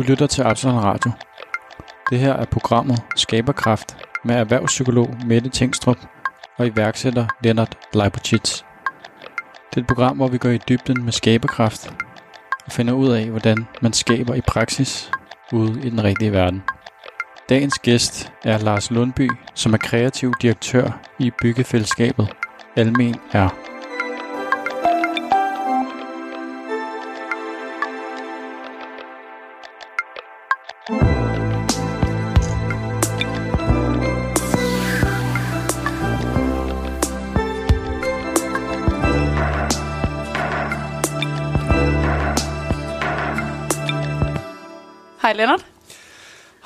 Du lytter til Absalon Radio. Det her er programmet Skaberkraft med erhvervspsykolog Mette Tingstrup og iværksætter Lennart Leibovitz. Det er et program, hvor vi går i dybden med skaberkraft og finder ud af, hvordan man skaber i praksis ude i den rigtige verden. Dagens gæst er Lars Lundby, som er kreativ direktør i byggefællesskabet Almen er.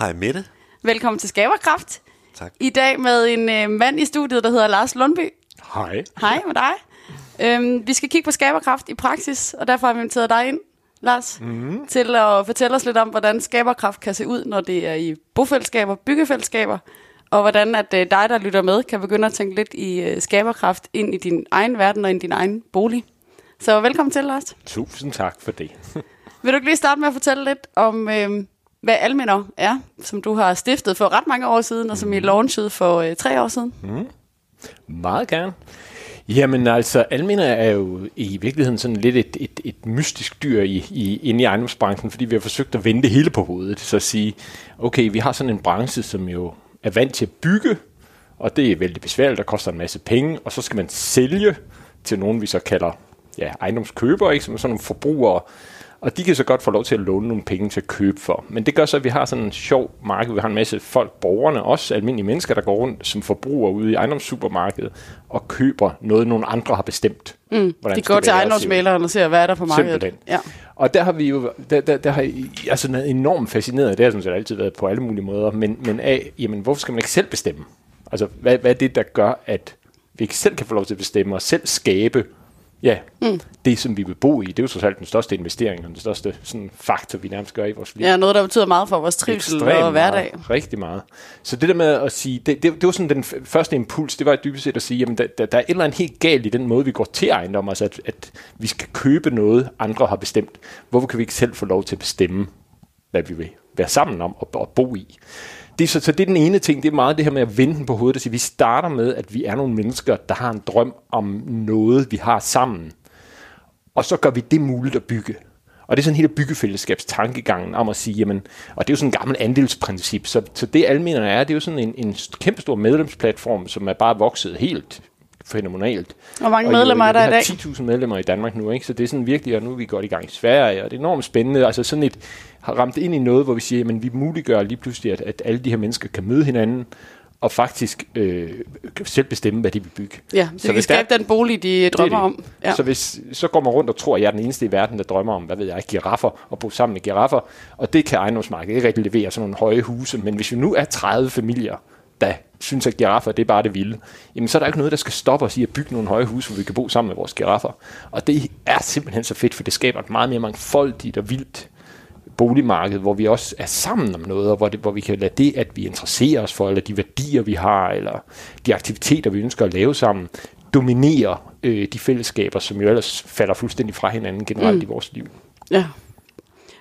Hej Mette. Velkommen til Skaberkraft. Tak. I dag med en øh, mand i studiet, der hedder Lars Lundby. Hej. Hej med dig. Øhm, vi skal kigge på skaberkraft i praksis, og derfor har vi inviteret dig ind, Lars, mm. til at fortælle os lidt om, hvordan skaberkraft kan se ud, når det er i bofællesskaber, byggefællesskaber, og hvordan at øh, dig, der lytter med, kan begynde at tænke lidt i øh, skaberkraft ind i din egen verden og ind i din egen bolig. Så velkommen til, Lars. Tusind tak for det. Vil du ikke lige starte med at fortælle lidt om, øh, hvad Almener er, som du har stiftet for ret mange år siden, og som I launchede for øh, tre år siden? Meget gerne. Jamen altså, almener er jo i virkeligheden sådan lidt et, et, et mystisk dyr i, i, inde i ejendomsbranchen, fordi vi har forsøgt at vende det hele på hovedet. Så at sige, okay, vi har sådan en branche, som jo er vant til at bygge, og det er vældig besværligt, der koster en masse penge, og så skal man sælge til nogen, vi så kalder ja, ejendomskøbere, ikke? som er sådan nogle forbrugere, og de kan så godt få lov til at låne nogle penge til at købe for. Men det gør så, at vi har sådan en sjov marked. Vi har en masse folk, borgerne, også almindelige mennesker, der går rundt som forbrugere ude i ejendomssupermarkedet og køber noget, nogle andre har bestemt. Mm, de går til ejendomsmaleren og ser, hvad er der på markedet. Simpelthen. Ja. Og der har vi jo, der, der, der har jeg altså været enormt fascineret, det har jeg sådan set altid været på alle mulige måder, men, men af, jamen hvorfor skal man ikke selv bestemme? Altså, hvad, hvad er det, der gør, at vi ikke selv kan få lov til at bestemme og selv skabe Ja, mm. det som vi vil bo i, det er jo trods alt den største investering og den største sådan, faktor, vi nærmest gør i vores liv. ja, noget, der betyder meget for vores trivsel Ekstremt og hverdag. Meget, rigtig meget. Så det der med at sige, det, det, det var sådan den første impuls, det var dybest set at sige, jamen der, der, der er et eller andet helt galt i den måde, vi går til ejendom, altså at, at vi skal købe noget, andre har bestemt. Hvorfor kan vi ikke selv få lov til at bestemme, hvad vi vil være sammen om og, og bo i? Det så, så det er den ene ting, det er meget det her med at vende den på hovedet og sige, vi starter med, at vi er nogle mennesker, der har en drøm om noget, vi har sammen. Og så gør vi det muligt at bygge. Og det er sådan hele byggefællesskabstankegangen om at sige, jamen, og det er jo sådan en gammel andelsprincip, så, så det almindelige er, det er jo sådan en, en kæmpestor medlemsplatform, som er bare vokset helt fænomenalt. Hvor mange Og jo, medlemmer er der i dag? har 10.000 medlemmer i Danmark nu, ikke? så det er sådan virkelig, og nu er vi godt i gang i Sverige, og det er enormt spændende, altså sådan et, har ramt ind i noget, hvor vi siger, jamen vi muliggør lige pludselig, at, at alle de her mennesker kan møde hinanden, og faktisk øh, selv bestemme, hvad de vil bygge. Ja, så, så vi skabe der- den bolig, de drømmer det. om. Ja. Så, hvis, så går man rundt og tror, at jeg er den eneste i verden, der drømmer om, hvad ved jeg, giraffer og bo sammen med giraffer. Og det kan ejendomsmarkedet ikke rigtig levere sådan nogle høje huse. Men hvis vi nu er 30 familier, der synes, at giraffer det er bare det vilde, jamen så er der ikke noget, der skal stoppe os i at bygge nogle høje huse, hvor vi kan bo sammen med vores giraffer. Og det er simpelthen så fedt, for det skaber et meget mere mangfoldigt og vildt boligmarked, hvor vi også er sammen om noget, og hvor, det, hvor vi kan lade det, at vi interesserer os for, eller de værdier, vi har, eller de aktiviteter, vi ønsker at lave sammen, dominere øh, de fællesskaber, som jo ellers falder fuldstændig fra hinanden generelt mm. i vores liv. ja.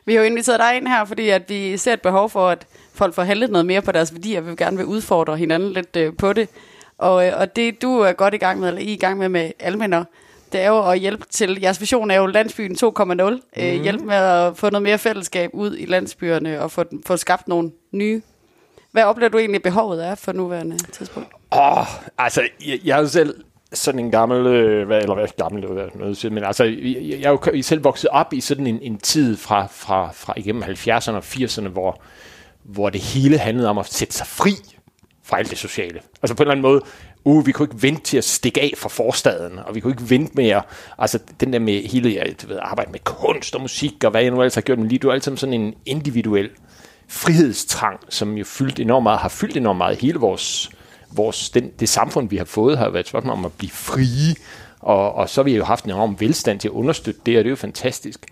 Vi har jo inviteret dig ind her, fordi at vi ser et behov for, at folk får handlet noget mere på deres værdier. Vi vil gerne vil udfordre hinanden lidt øh, på det. Og, øh, og det, du er godt i gang med, eller I er i gang med med almener, det er jo at hjælpe til, jeres vision er jo landsbyen 2.0, mm. øh, hjælpe med at få noget mere fællesskab ud i landsbyerne, og få, få skabt nogle nye. Hvad oplever du egentlig behovet er for nuværende tidspunkt? Åh, oh, altså, jeg, jeg er jo selv sådan en gammel, øh, hvad, eller hvad gammel, eller hvad noget, siger, men altså, jeg, jeg er jo selv vokset op i sådan en, en tid fra, fra, fra igennem 70'erne og 80'erne, hvor, hvor det hele handlede om at sætte sig fri fra alt det sociale. Altså på en eller anden måde, uh, vi kunne ikke vente til at stikke af fra forstaden, og vi kunne ikke vente med at, altså den der med hele, jeg du ved, arbejde med kunst og musik, og hvad jeg nu ellers har gjort med lige du er altid sådan en individuel frihedstrang, som jo fyldt enormt meget, har fyldt enormt meget hele vores, vores den, det samfund, vi har fået, har været et spørgsmål om at blive frie, og, og så har vi jo haft en enorm velstand til at understøtte det, og det er jo fantastisk.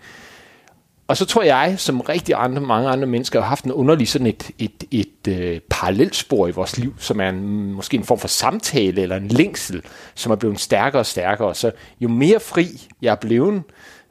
Og så tror jeg, som rigtig andre, mange andre mennesker, har haft en underlig sådan et, et, et øh, parallelspor i vores liv, som er en, måske en form for samtale eller en længsel, som er blevet stærkere og stærkere. Så jo mere fri jeg er blevet,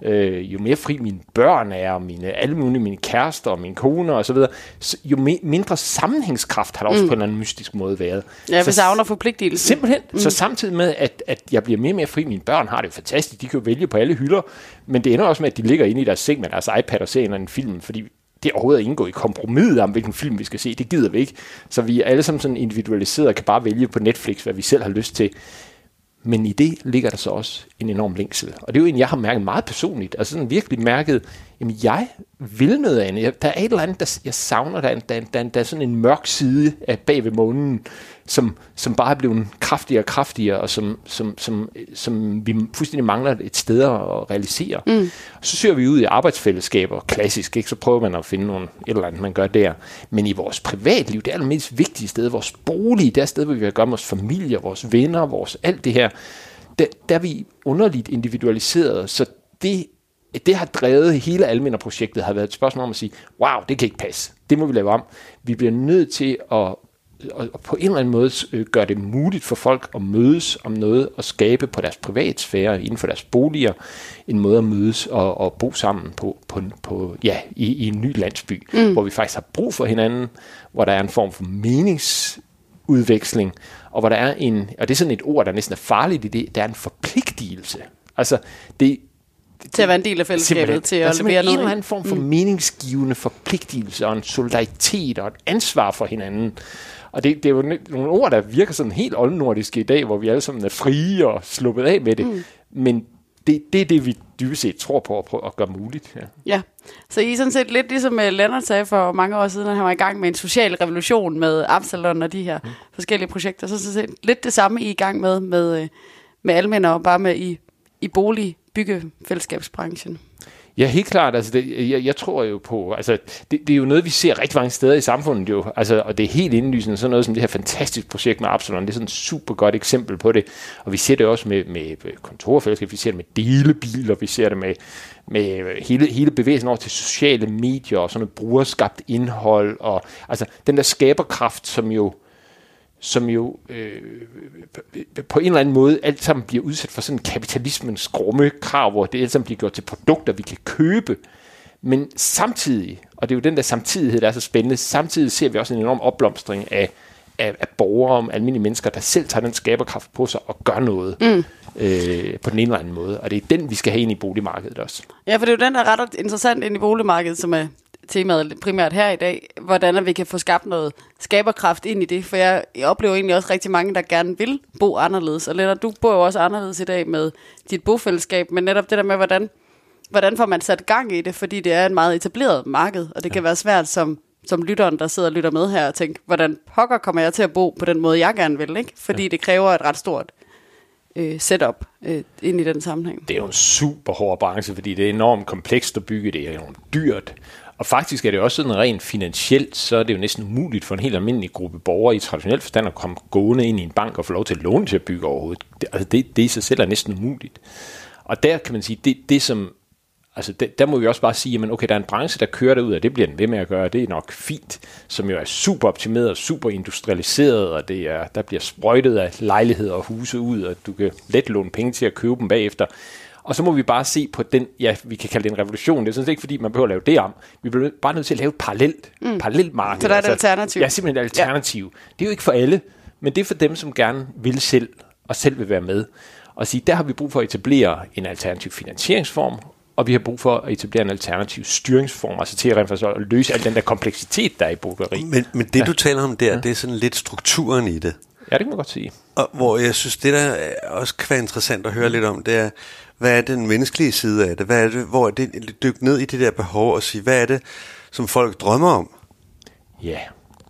øh, jo mere fri mine børn er, og mine, alle mulige mine kærester, og min kone og så videre, så jo me, mindre sammenhængskraft har der også mm. på en eller anden mystisk måde været. Ja, vi så, savner forpligtelse. Simpelthen. Mm. Så samtidig med, at, at jeg bliver mere og mere fri, mine børn har det jo fantastisk, de kan jo vælge på alle hylder, men det ender også med, at de ligger inde i deres seng med deres iPad og ser en eller anden film, fordi det er overhovedet indgå i kompromis om, hvilken film vi skal se. Det gider vi ikke. Så vi er alle sammen sådan individualiseret og kan bare vælge på Netflix, hvad vi selv har lyst til. Men i det ligger der så også en enorm længsel. Og det er jo en, jeg har mærket meget personligt. Altså sådan virkelig mærket, jamen jeg vil noget andet. Der er et eller andet, der jeg savner. Der er, der, der, der er sådan en mørk side af bag ved månen, som, som bare er blevet kraftigere og kraftigere, og som, som, som, som vi fuldstændig mangler et sted at realisere. Mm. Så søger vi ud i arbejdsfællesskaber, klassisk, ikke? så prøver man at finde nogle, et eller andet, man gør der. Men i vores privatliv, det er det mest vigtige sted, vores bolig, det er sted, hvor vi vil gøre vores familie, vores venner, vores alt det her, der, der er vi underligt individualiseret, så det det har drevet hele almindeligprojektet, har været et spørgsmål om at sige, wow, det kan ikke passe. Det må vi lave om. Vi bliver nødt til at og på en eller anden måde øh, gøre det muligt for folk at mødes om noget og skabe på deres privatsfære, inden for deres boliger, en måde at mødes og, og bo sammen på, på, på ja, i, i en ny landsby, mm. hvor vi faktisk har brug for hinanden, hvor der er en form for meningsudveksling, og hvor der er en, og det er sådan et ord, der næsten er farligt i det, der er en forpligtelse. Altså, det, til at være en del af fællesskabet, til at levere noget. en eller anden form for mm. meningsgivende forpligtelse og en solidaritet og et ansvar for hinanden. Og det, det er jo nogle ord, der virker sådan helt oldnordiske i dag, hvor vi alle sammen er frie og sluppet af med det. Mm. Men det, det er det, vi dybest set tror på at, prøve at gøre muligt. Ja. ja, så I er sådan set lidt ligesom uh, Lennart sagde for mange år siden, at han var i gang med en social revolution med Absalon og de her mm. forskellige projekter. Så, så, så lidt det samme I er i gang med med, uh, med almænder og bare med i, i bolig, byggefællesskabsbranchen. Ja, helt klart. Altså det, jeg, jeg tror jo på, altså det, det er jo noget, vi ser rigtig mange steder i samfundet jo, altså, og det er helt indlysende, sådan noget som det her fantastiske projekt med Absalon, det er sådan et super godt eksempel på det, og vi ser det også med, med kontorfællesskab, vi ser det med delebiler, vi ser det med, med hele, hele bevægelsen over til sociale medier og sådan noget brugerskabt indhold, og altså den der skaberkraft, som jo som jo øh, på en eller anden måde alt sammen bliver udsat for sådan kapitalismens grumme krav, hvor det alt sammen bliver gjort til produkter, vi kan købe. Men samtidig, og det er jo den der samtidighed, der er så spændende, samtidig ser vi også en enorm opblomstring af, af, af borgere, om almindelige mennesker, der selv tager den skaberkraft på sig og gør noget mm. øh, på den ene eller anden måde. Og det er den, vi skal have ind i boligmarkedet også. Ja, for det er jo den, der er ret interessant ind i boligmarkedet, som er temaet primært her i dag, hvordan vi kan få skabt noget skaberkraft ind i det, for jeg, jeg oplever egentlig også rigtig mange, der gerne vil bo anderledes, og Lennart, du bor jo også anderledes i dag med dit bofællesskab, men netop det der med, hvordan, hvordan får man sat gang i det, fordi det er et meget etableret marked, og det ja. kan være svært som, som lytteren, der sidder og lytter med her, og tænke, hvordan pokker kommer jeg til at bo på den måde, jeg gerne vil, ikke? fordi ja. det kræver et ret stort øh, setup øh, ind i den sammenhæng. Det er jo en super hård branche, fordi det er enormt komplekst at bygge, det er enormt dyrt, og faktisk er det også sådan rent finansielt, så er det jo næsten umuligt for en helt almindelig gruppe borgere i traditionel forstand at komme gående ind i en bank og få lov til at låne til at bygge overhovedet. Det, altså det, det i sig selv er næsten umuligt. Og der kan man sige, det, det som, altså det, der må vi også bare sige, at okay, der er en branche, der kører derud, og det bliver den ved med at gøre, det er nok fint, som jo er super optimeret og super industrialiseret, og det er, der bliver sprøjtet af lejligheder og huse ud, og du kan let låne penge til at købe dem bagefter. Og så må vi bare se på den, ja, vi kan kalde det en revolution. Det er sådan set ikke, fordi man behøver at lave det om. Vi bliver bare nødt til at lave et parallelt, mm. parallelt marked. Så der er et altså, alternativ. Ja, simpelthen et alternativ. Ja. Det er jo ikke for alle, men det er for dem, som gerne vil selv, og selv vil være med. Og sige, der har vi brug for at etablere en alternativ finansieringsform, og vi har brug for at etablere en alternativ styringsform, altså til at, at løse al den der kompleksitet, der er i byggeri. Men, men det, ja. du taler om der, ja. det er sådan lidt strukturen i det. Ja, det kan man godt sige. Og hvor jeg synes, det der også kan være interessant at høre lidt om, det er, hvad er den menneskelige side af det? Hvad er det, hvor er det, dyk ned i det der behov og sige, hvad er det, som folk drømmer om? Ja.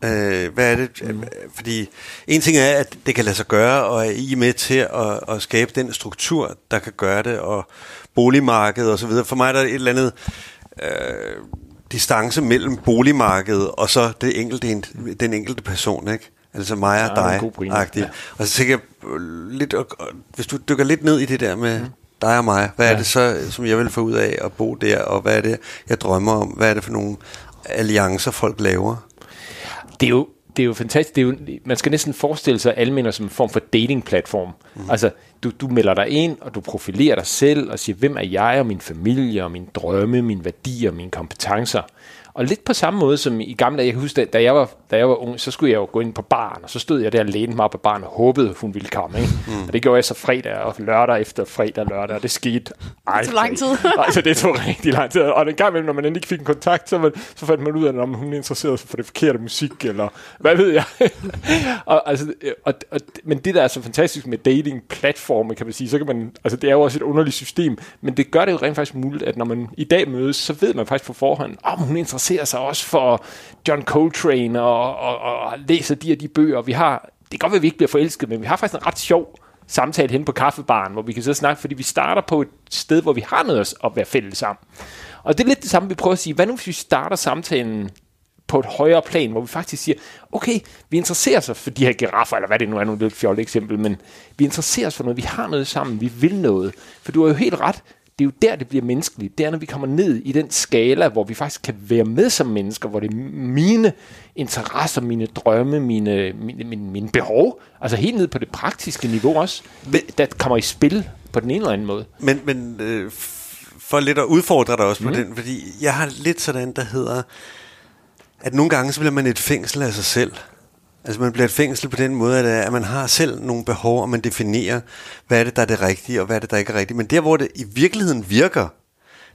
Yeah. Øh, hvad er det? Mm. Fordi en ting er, at det kan lade sig gøre, og er I med til at, at skabe den struktur, der kan gøre det, og boligmarkedet og så videre. For mig er der et eller andet øh, distance mellem boligmarkedet og så det enkelte, den enkelte person, ikke? Altså mig og ja, dig. Ja. Og så tænker jeg lidt, hvis du dykker lidt ned i det der med, mm dig og mig. Hvad ja. er det så, som jeg vil få ud af at bo der, og hvad er det, jeg drømmer om? Hvad er det for nogle alliancer, folk laver? Det er jo, det er jo fantastisk. Det er jo, man skal næsten forestille sig almindelig som en form for dating-platform. Mm. Altså, du, du melder dig ind, og du profilerer dig selv, og siger, hvem er jeg, og min familie, og mine drømme, mine værdier, mine kompetencer. Og lidt på samme måde som i gamle dage, jeg kan huske, da jeg var, da jeg var ung, så skulle jeg jo gå ind på baren, og så stod jeg der og lænede mig op på baren og håbede, hun ville komme. Ikke? Mm. Og det gjorde jeg så fredag og lørdag efter fredag og lørdag, og det skete aldrig. Det tog lang tid. altså, det tog rigtig lang tid. Og den gang imellem, når man endelig fik en kontakt, så, man, så fandt man ud af, om hun interesserede sig for det forkerte musik, eller hvad ved jeg. og, altså, og, og, men det, der er så fantastisk med dating-platforme, kan man sige, så kan man, altså det er jo også et underligt system, men det gør det jo rent faktisk muligt, at når man i dag mødes, så ved man faktisk på forhånd, om hun interesserer interesserer sig også for John Coltrane og, og, og læser de og de bøger. Vi har, det kan godt være, at vi ikke bliver forelsket, men vi har faktisk en ret sjov samtale hen på kaffebaren, hvor vi kan sidde og snakke, fordi vi starter på et sted, hvor vi har noget at være fælles sammen. Og det er lidt det samme, vi prøver at sige. Hvad nu, hvis vi starter samtalen på et højere plan, hvor vi faktisk siger, okay, vi interesserer os for de her giraffer, eller hvad det nu er, nogle lidt fjollet eksempel, men vi interesserer os for noget, vi har noget sammen, vi vil noget. For du har jo helt ret, det er jo der, det bliver menneskeligt. Det er, når vi kommer ned i den skala, hvor vi faktisk kan være med som mennesker, hvor det er mine interesser, mine drømme, mine, mine, mine, mine behov, altså helt ned på det praktiske niveau også, men, der kommer i spil på den ene eller anden måde. Men, men øh, for lidt at udfordre dig også på mm. den, fordi jeg har lidt sådan, der hedder, at nogle gange så bliver man et fængsel af sig selv. Altså man bliver et fængsel på den måde, øh, at, man har selv nogle behov, og man definerer, hvad er det, der er det rigtige, og hvad er det, der ikke er rigtigt. Men der, hvor det i virkeligheden virker,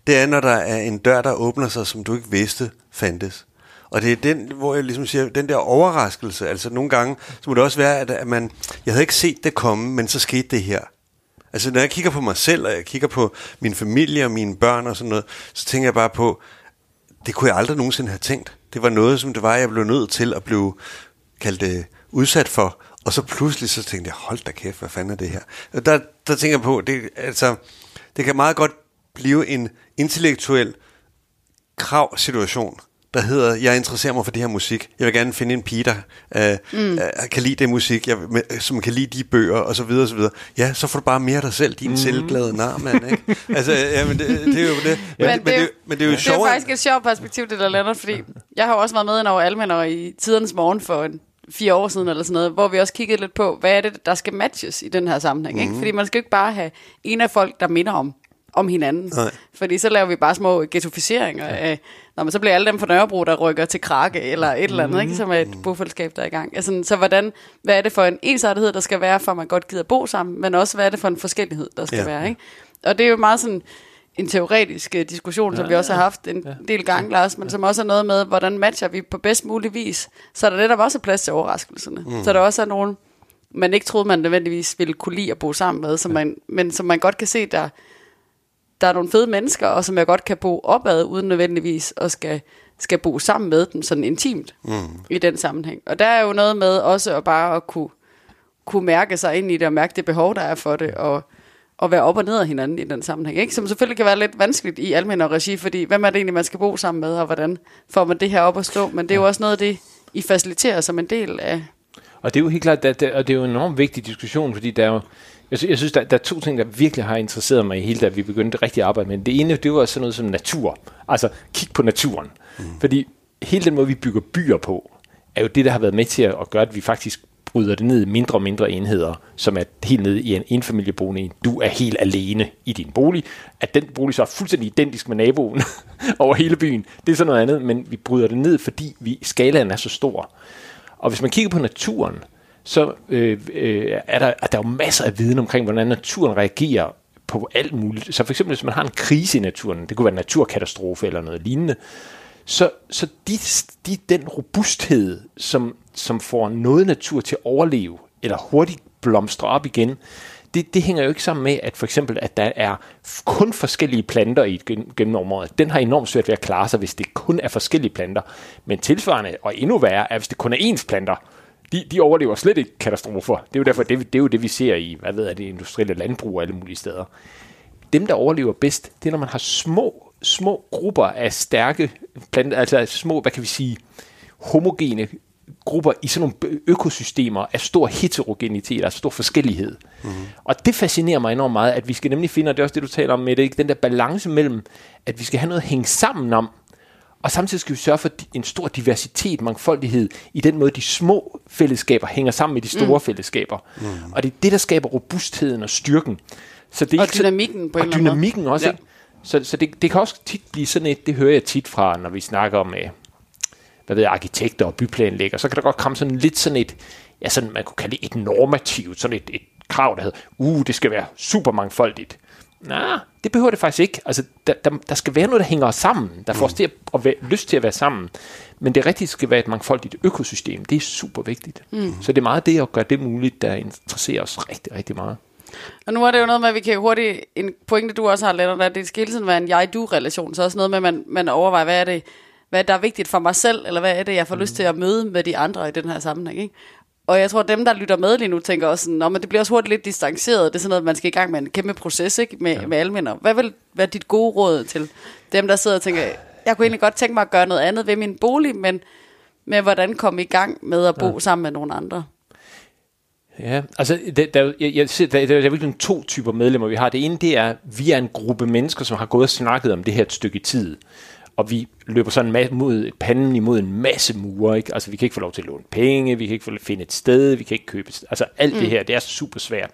det er, når der er en dør, der åbner sig, som du ikke vidste fandtes. Og det er den, hvor jeg ligesom siger, den der overraskelse, altså nogle gange, så må det også være, at man, jeg havde ikke set det komme, men så skete det her. Altså når jeg kigger på mig selv, og jeg kigger på min familie og mine børn og sådan noget, så tænker jeg bare på, det kunne jeg aldrig nogensinde have tænkt. Det var noget, som det var, jeg blev nødt til at blive kaldt det udsat for, og så pludselig så tænkte jeg, hold da kæft, hvad fanden er det her? Og der, der tænker jeg på, det, altså, det kan meget godt blive en intellektuel kravsituation, der hedder, jeg interesserer mig for det her musik. Jeg vil gerne finde en pige, der uh, mm. uh, kan lide det musik, jeg, som kan lide de bøger, og så videre, og så videre. Ja, så får du bare mere af dig selv, din mm. selvglade nar, mand, ikke? altså, ja, men det, det er jo det. Men, men, det, men, det, men det er jo sjovt. Det er faktisk et sjovt perspektiv, det der lander, fordi jeg har også været med ind over Almen i tidernes morgen for en fire år siden eller sådan noget, hvor vi også kiggede lidt på, hvad er det, der skal matches i den her sammenhæng. Mm. Ikke? Mhm. Fordi man skal ikke bare have en af folk, der minder om, om hinanden. Nej. Fordi så laver vi bare små ghettoficeringer ja. af, når man så bliver alle dem fra Nørrebro, der rykker til Krake eller et eller andet, mm. ikke? som er et mhm. bofællesskab, der er i gang. Altså, så hvordan, hvad er det for en ensartethed, der skal være, for at man godt gider bo sammen, men også hvad er det for en forskellighed, der skal ja. være. Ikke? Og det er jo meget sådan, en teoretisk uh, diskussion, ja, som vi også har haft en ja. del gange, Lars, men ja. som også er noget med, hvordan matcher vi på bedst mulig vis, så der netop også er plads til overraskelserne. Mm. Så der også er nogen, man ikke troede, man nødvendigvis ville kunne lide at bo sammen med, som ja. man, men som man godt kan se, der, der er nogle fede mennesker, og som jeg godt kan bo opad, uden nødvendigvis at skal, skal bo sammen med dem sådan intimt mm. i den sammenhæng. Og der er jo noget med også at bare at kunne, kunne mærke sig ind i det, og mærke det behov, der er for det, og at være op og ned af hinanden i den sammenhæng. Ikke? Som selvfølgelig kan være lidt vanskeligt i almen regi, fordi hvem er det egentlig, man skal bo sammen med, og hvordan får man det her op at stå? Men det er jo også noget af det, I faciliterer som en del af... Og det er jo helt klart, at det, og det er jo en enormt vigtig diskussion, fordi der er jo, jeg, synes, jeg synes, der, der er to ting, der virkelig har interesseret mig i hele, da vi begyndte rigtig at arbejde med. Det ene, det var sådan noget som natur. Altså, kig på naturen. Mm. Fordi hele den måde, vi bygger byer på, er jo det, der har været med til at gøre, at vi faktisk bryder det ned i mindre og mindre enheder, som er helt nede i en enfamiliebolig. Du er helt alene i din bolig. At den bolig så er fuldstændig identisk med naboen over hele byen, det er så noget andet, men vi bryder det ned, fordi vi, skalaen er så stor. Og hvis man kigger på naturen, så øh, øh, er, der, er der jo masser af viden omkring, hvordan naturen reagerer på alt muligt. Så for eksempel, hvis man har en krise i naturen, det kunne være en naturkatastrofe eller noget lignende, så, så de, de, den robusthed, som, som får noget natur til at overleve, eller hurtigt blomstre op igen, det, det hænger jo ikke sammen med, at for eksempel, at der er kun forskellige planter i et gennemområde. Den har enormt svært ved at klare sig, hvis det kun er forskellige planter. Men tilsvarende, og endnu værre, er, hvis det kun er ens planter. De, de overlever slet ikke katastrofer. Det er jo derfor, det, det er jo det, vi ser i, hvad ved jeg, det industrielle landbrug og alle mulige steder. Dem, der overlever bedst, det er, når man har små små grupper af stærke planter, altså små, hvad kan vi sige, homogene grupper i sådan nogle økosystemer af stor heterogenitet, altså stor forskellighed. Mm. Og det fascinerer mig enormt meget, at vi skal nemlig finde, og det er også det, du taler om med det, ikke? den der balance mellem, at vi skal have noget at hænge sammen om, Og samtidig skal vi sørge for en stor diversitet, mangfoldighed i den måde, de små fællesskaber hænger sammen med de store mm. fællesskaber. Mm. Og det er det, der skaber robustheden og styrken. Så det er og ikke dynamikken på en måde. Og dynamikken også, ja. ikke? Så, så det, det kan også tit blive sådan et, det hører jeg tit fra, når vi snakker med hvad ved jeg, arkitekter og byplanlægger, så kan der godt komme sådan lidt sådan et, ja, sådan, man kunne kalde det et normativt, sådan et, et krav, der hedder, uh, det skal være super mangfoldigt. Nej, det behøver det faktisk ikke. Altså, der, der, der skal være noget, der hænger sammen, der får os til at, at være, lyst til at være sammen. Men det rigtige skal være et mangfoldigt økosystem. Det er super vigtigt. Mm. Så det er meget det at gøre det muligt, der interesserer os rigtig, rigtig meget. Og nu er det jo noget med, at vi kan hurtigt, en pointe du også har, Lennart, at det skal hele tiden være en jeg-du-relation, så også noget med, at man, man overvejer, hvad er det, hvad der er vigtigt for mig selv, eller hvad er det, jeg får mm. lyst til at møde med de andre i den her sammenhæng. Ikke? Og jeg tror, at dem, der lytter med lige nu, tænker også sådan, men det bliver også hurtigt lidt distanceret. Det er sådan noget, man skal i gang med en kæmpe proces ikke? Med, ja. med alminder. Hvad vil være dit gode råd til dem, der sidder og tænker, jeg kunne egentlig godt tænke mig at gøre noget andet ved min bolig, men med hvordan komme i gang med at bo ja. sammen med nogle andre? Ja, altså der, der, jeg, jeg, der, der, der er virkelig to typer medlemmer, vi har. Det ene, det er, vi er en gruppe mennesker, som har gået og snakket om det her et stykke tid og vi løber sådan mod panden imod en masse mure, ikke? Altså, vi kan ikke få lov til at låne penge, vi kan ikke få finde et sted, vi kan ikke købe... Altså, alt mm. det her, det er super svært.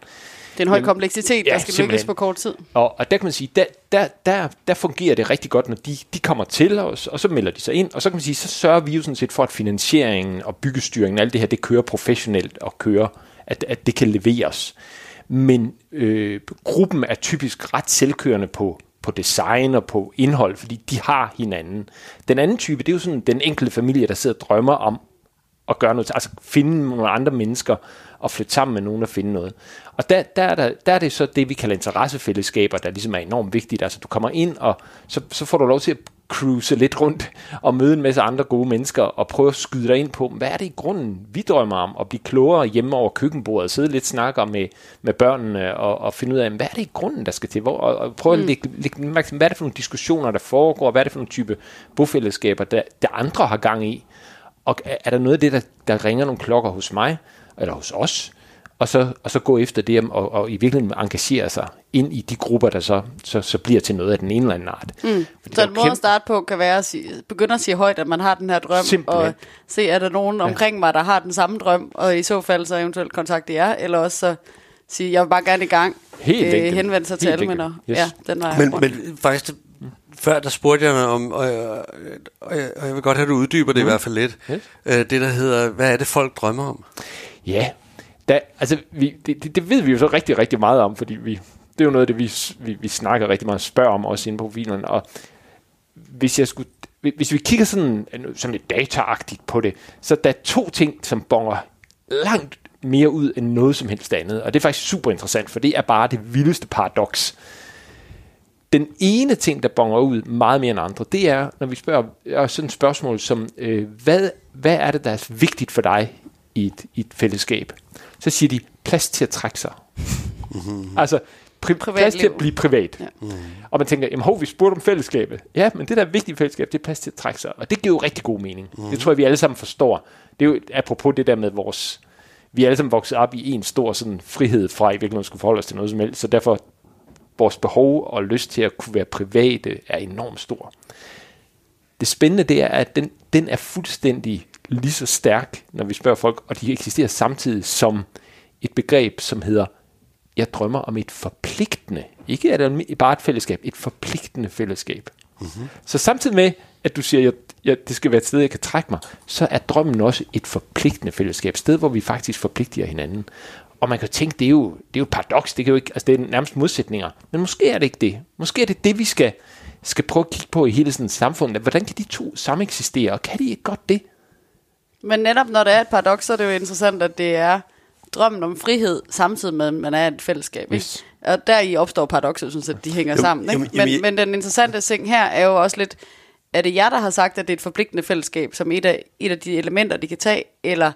Det er en høj Men, kompleksitet, ja, der skal simpelthen. lykkes på kort tid. Og, og der kan man sige, der, der, der, der fungerer det rigtig godt, når de, de kommer til os, og så melder de sig ind, og så kan man sige, så sørger vi jo sådan set for, at finansieringen og byggestyringen, alt det her, det kører professionelt og kører, at, at det kan leveres. Men øh, gruppen er typisk ret selvkørende på på design og på indhold, fordi de har hinanden. Den anden type, det er jo sådan den enkelte familie, der sidder og drømmer om at gøre noget, altså finde nogle andre mennesker og flytte sammen med nogen og finde noget. Og der, der, er der, der er det så det, vi kalder interessefællesskaber, der ligesom er enormt vigtigt. Altså du kommer ind, og så, så får du lov til at cruise lidt rundt og møde en masse andre gode mennesker og prøve at skyde dig ind på, hvad er det i grunden, vi drømmer om? At blive klogere hjemme over køkkenbordet, sidde lidt snakker med, med børnene og, og finde ud af, hvad er det i grunden, der skal til? Hvor, og, og prøve mm. at lægge, lægge mærke hvad er det for nogle diskussioner, der foregår? Hvad er det for nogle type bofællesskaber, der, der andre har gang i? Og er der noget af det, der, der ringer nogle klokker hos mig, eller hos os? Og så, og så gå efter det og, og i virkeligheden engagere sig ind i de grupper, der så, så, så bliver til noget af den ene eller anden art. Mm. Så en måde at starte på kan være at sige, begynde at sige højt, at man har den her drøm, Simpelthen. og se, er der nogen ja. omkring mig, der har den samme drøm, og i så fald så eventuelt kontakte jer, eller også så sige, jeg vil bare gerne i gang, Helt øh, henvende sig Helt til alle Yes. Ja, den er men, men faktisk, før der spurgte jeg om, og, og, og, jeg, og jeg vil godt have, at du uddyber det mm. i hvert fald lidt, yes. øh, det der hedder, hvad er det folk drømmer om? Ja, da, altså, vi, det, det, det ved vi jo så rigtig, rigtig meget om, fordi vi, det er jo noget af det, vi, vi, vi snakker rigtig meget og spørger om også inde på profilen. Og hvis jeg skulle hvis vi kigger sådan, sådan lidt dataagtigt på det, så der er to ting, som bonger langt mere ud end noget som helst andet. Og det er faktisk super interessant, for det er bare det vildeste paradoks. Den ene ting, der bonger ud meget mere end andre, det er, når vi spørger sådan et spørgsmål som, øh, hvad, hvad er det, der er vigtigt for dig i et, i et fællesskab? Så siger de plads til at trække sig. Mm-hmm. Altså, pri- plads til at blive privat. Ja. Mm. Og man tænker, jamen hov, vi spurgte om fællesskabet. Ja, men det der er vigtigt fællesskab, det er plads til at trække sig. Og det giver jo rigtig god mening. Mm. Det tror jeg, vi alle sammen forstår. Det er jo apropos det der med vores... Vi er alle sammen vokset op i en stor sådan, frihed fra i virkeligheden skulle forholde os til noget som helst. Så derfor vores behov og lyst til at kunne være private er enormt stor. Det spændende det er, at den, den er fuldstændig lige så stærk, når vi spørger folk, og de eksisterer samtidig som et begreb, som hedder, jeg drømmer om et forpligtende, ikke det bare et fællesskab, et forpligtende fællesskab. Mm-hmm. Så samtidig med, at du siger, at jeg, det skal være et sted, jeg kan trække mig, så er drømmen også et forpligtende fællesskab, et sted, hvor vi faktisk forpligter hinanden. Og man kan tænke, det er jo, det er jo et paradoks, det, kan jo ikke, altså det er nærmest modsætninger. Men måske er det ikke det. Måske er det det, vi skal, skal prøve at kigge på i hele sådan samfund. Hvordan kan de to sameksistere, og kan de ikke godt det? Men netop når det er et paradoks, så er det jo interessant, at det er drømmen om frihed, samtidig med, at man er et fællesskab. Ikke? Yes. Og der i opstår paradokser, synes at de hænger jo, sammen. Ikke? Jamen, men, men den interessante ting her er jo også lidt, er det jer, der har sagt, at det er et forpligtende fællesskab, som et af, et af de elementer, de kan tage, eller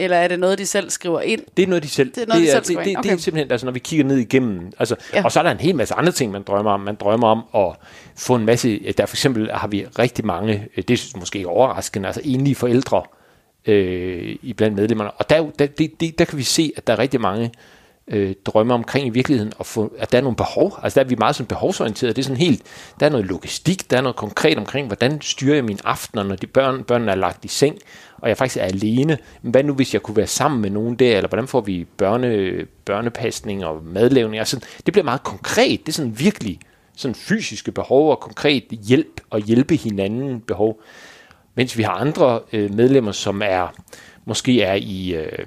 eller er det noget, de selv skriver ind? Det er noget, de selv, det er, noget, det er, de selv det, det, okay. det er simpelthen, altså når vi kigger ned igennem, altså, ja. og så er der en hel masse andre ting, man drømmer om. Man drømmer om at få en masse, der for eksempel har vi rigtig mange, det er måske ikke overraskende, altså enlige forældre, øh, i blandt medlemmerne. Og der, der, det, det, der kan vi se, at der er rigtig mange øh, drømme omkring i virkeligheden, og få, at der er nogle behov. Altså der er vi meget sådan behovsorienteret. Det er sådan helt, der er noget logistik, der er noget konkret omkring, hvordan styrer jeg mine aftener, når de børn, børnene er lagt i seng, og jeg faktisk er alene. Men hvad nu, hvis jeg kunne være sammen med nogen der, eller hvordan får vi børne, børnepasning og madlavning? Altså, det bliver meget konkret. Det er sådan virkelig sådan fysiske behov og konkret hjælp og hjælpe hinanden behov. Mens vi har andre øh, medlemmer, som er måske er i øh,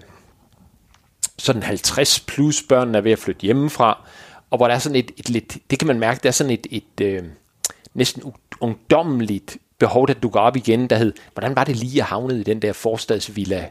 sådan 50 plus børn er ved at flytte hjemmefra, og hvor der er sådan et, et lidt, det kan man mærke, der er sådan et, et øh, næsten ungdommeligt behov, der dukker op igen, der hed, hvordan var det lige, at havnede i den der forstadsvilla?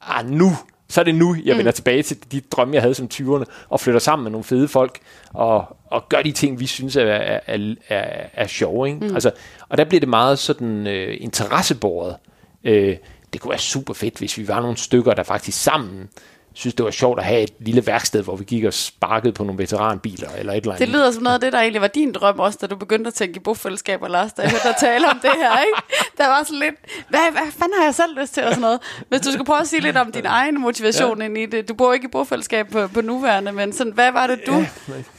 Ah, nu! Så er det nu, jeg mm. vender tilbage til de drømme, jeg havde som 20'erne, og flytter sammen med nogle fede folk, og, og gør de ting, vi synes er, er, er, er, er sjove. Ikke? Mm. Altså, og der bliver det meget sådan øh, interessebåret. Øh, det kunne være super fedt, hvis vi var nogle stykker, der faktisk sammen synes, det var sjovt at have et lille værksted, hvor vi gik og sparkede på nogle veteranbiler eller et eller andet. Det lyder som noget af det, der egentlig var din drøm også, da du begyndte at tænke i bofællesskaber, Lars, da jeg hørte dig tale om det her, ikke? Der var sådan lidt, hvad, hvad fanden har jeg selv lyst til og sådan noget? Hvis du skulle prøve at sige lidt om din egen motivation ja. ind i det. Du bor ikke i bofællesskab på, på nuværende, men sådan, hvad var det, du ja,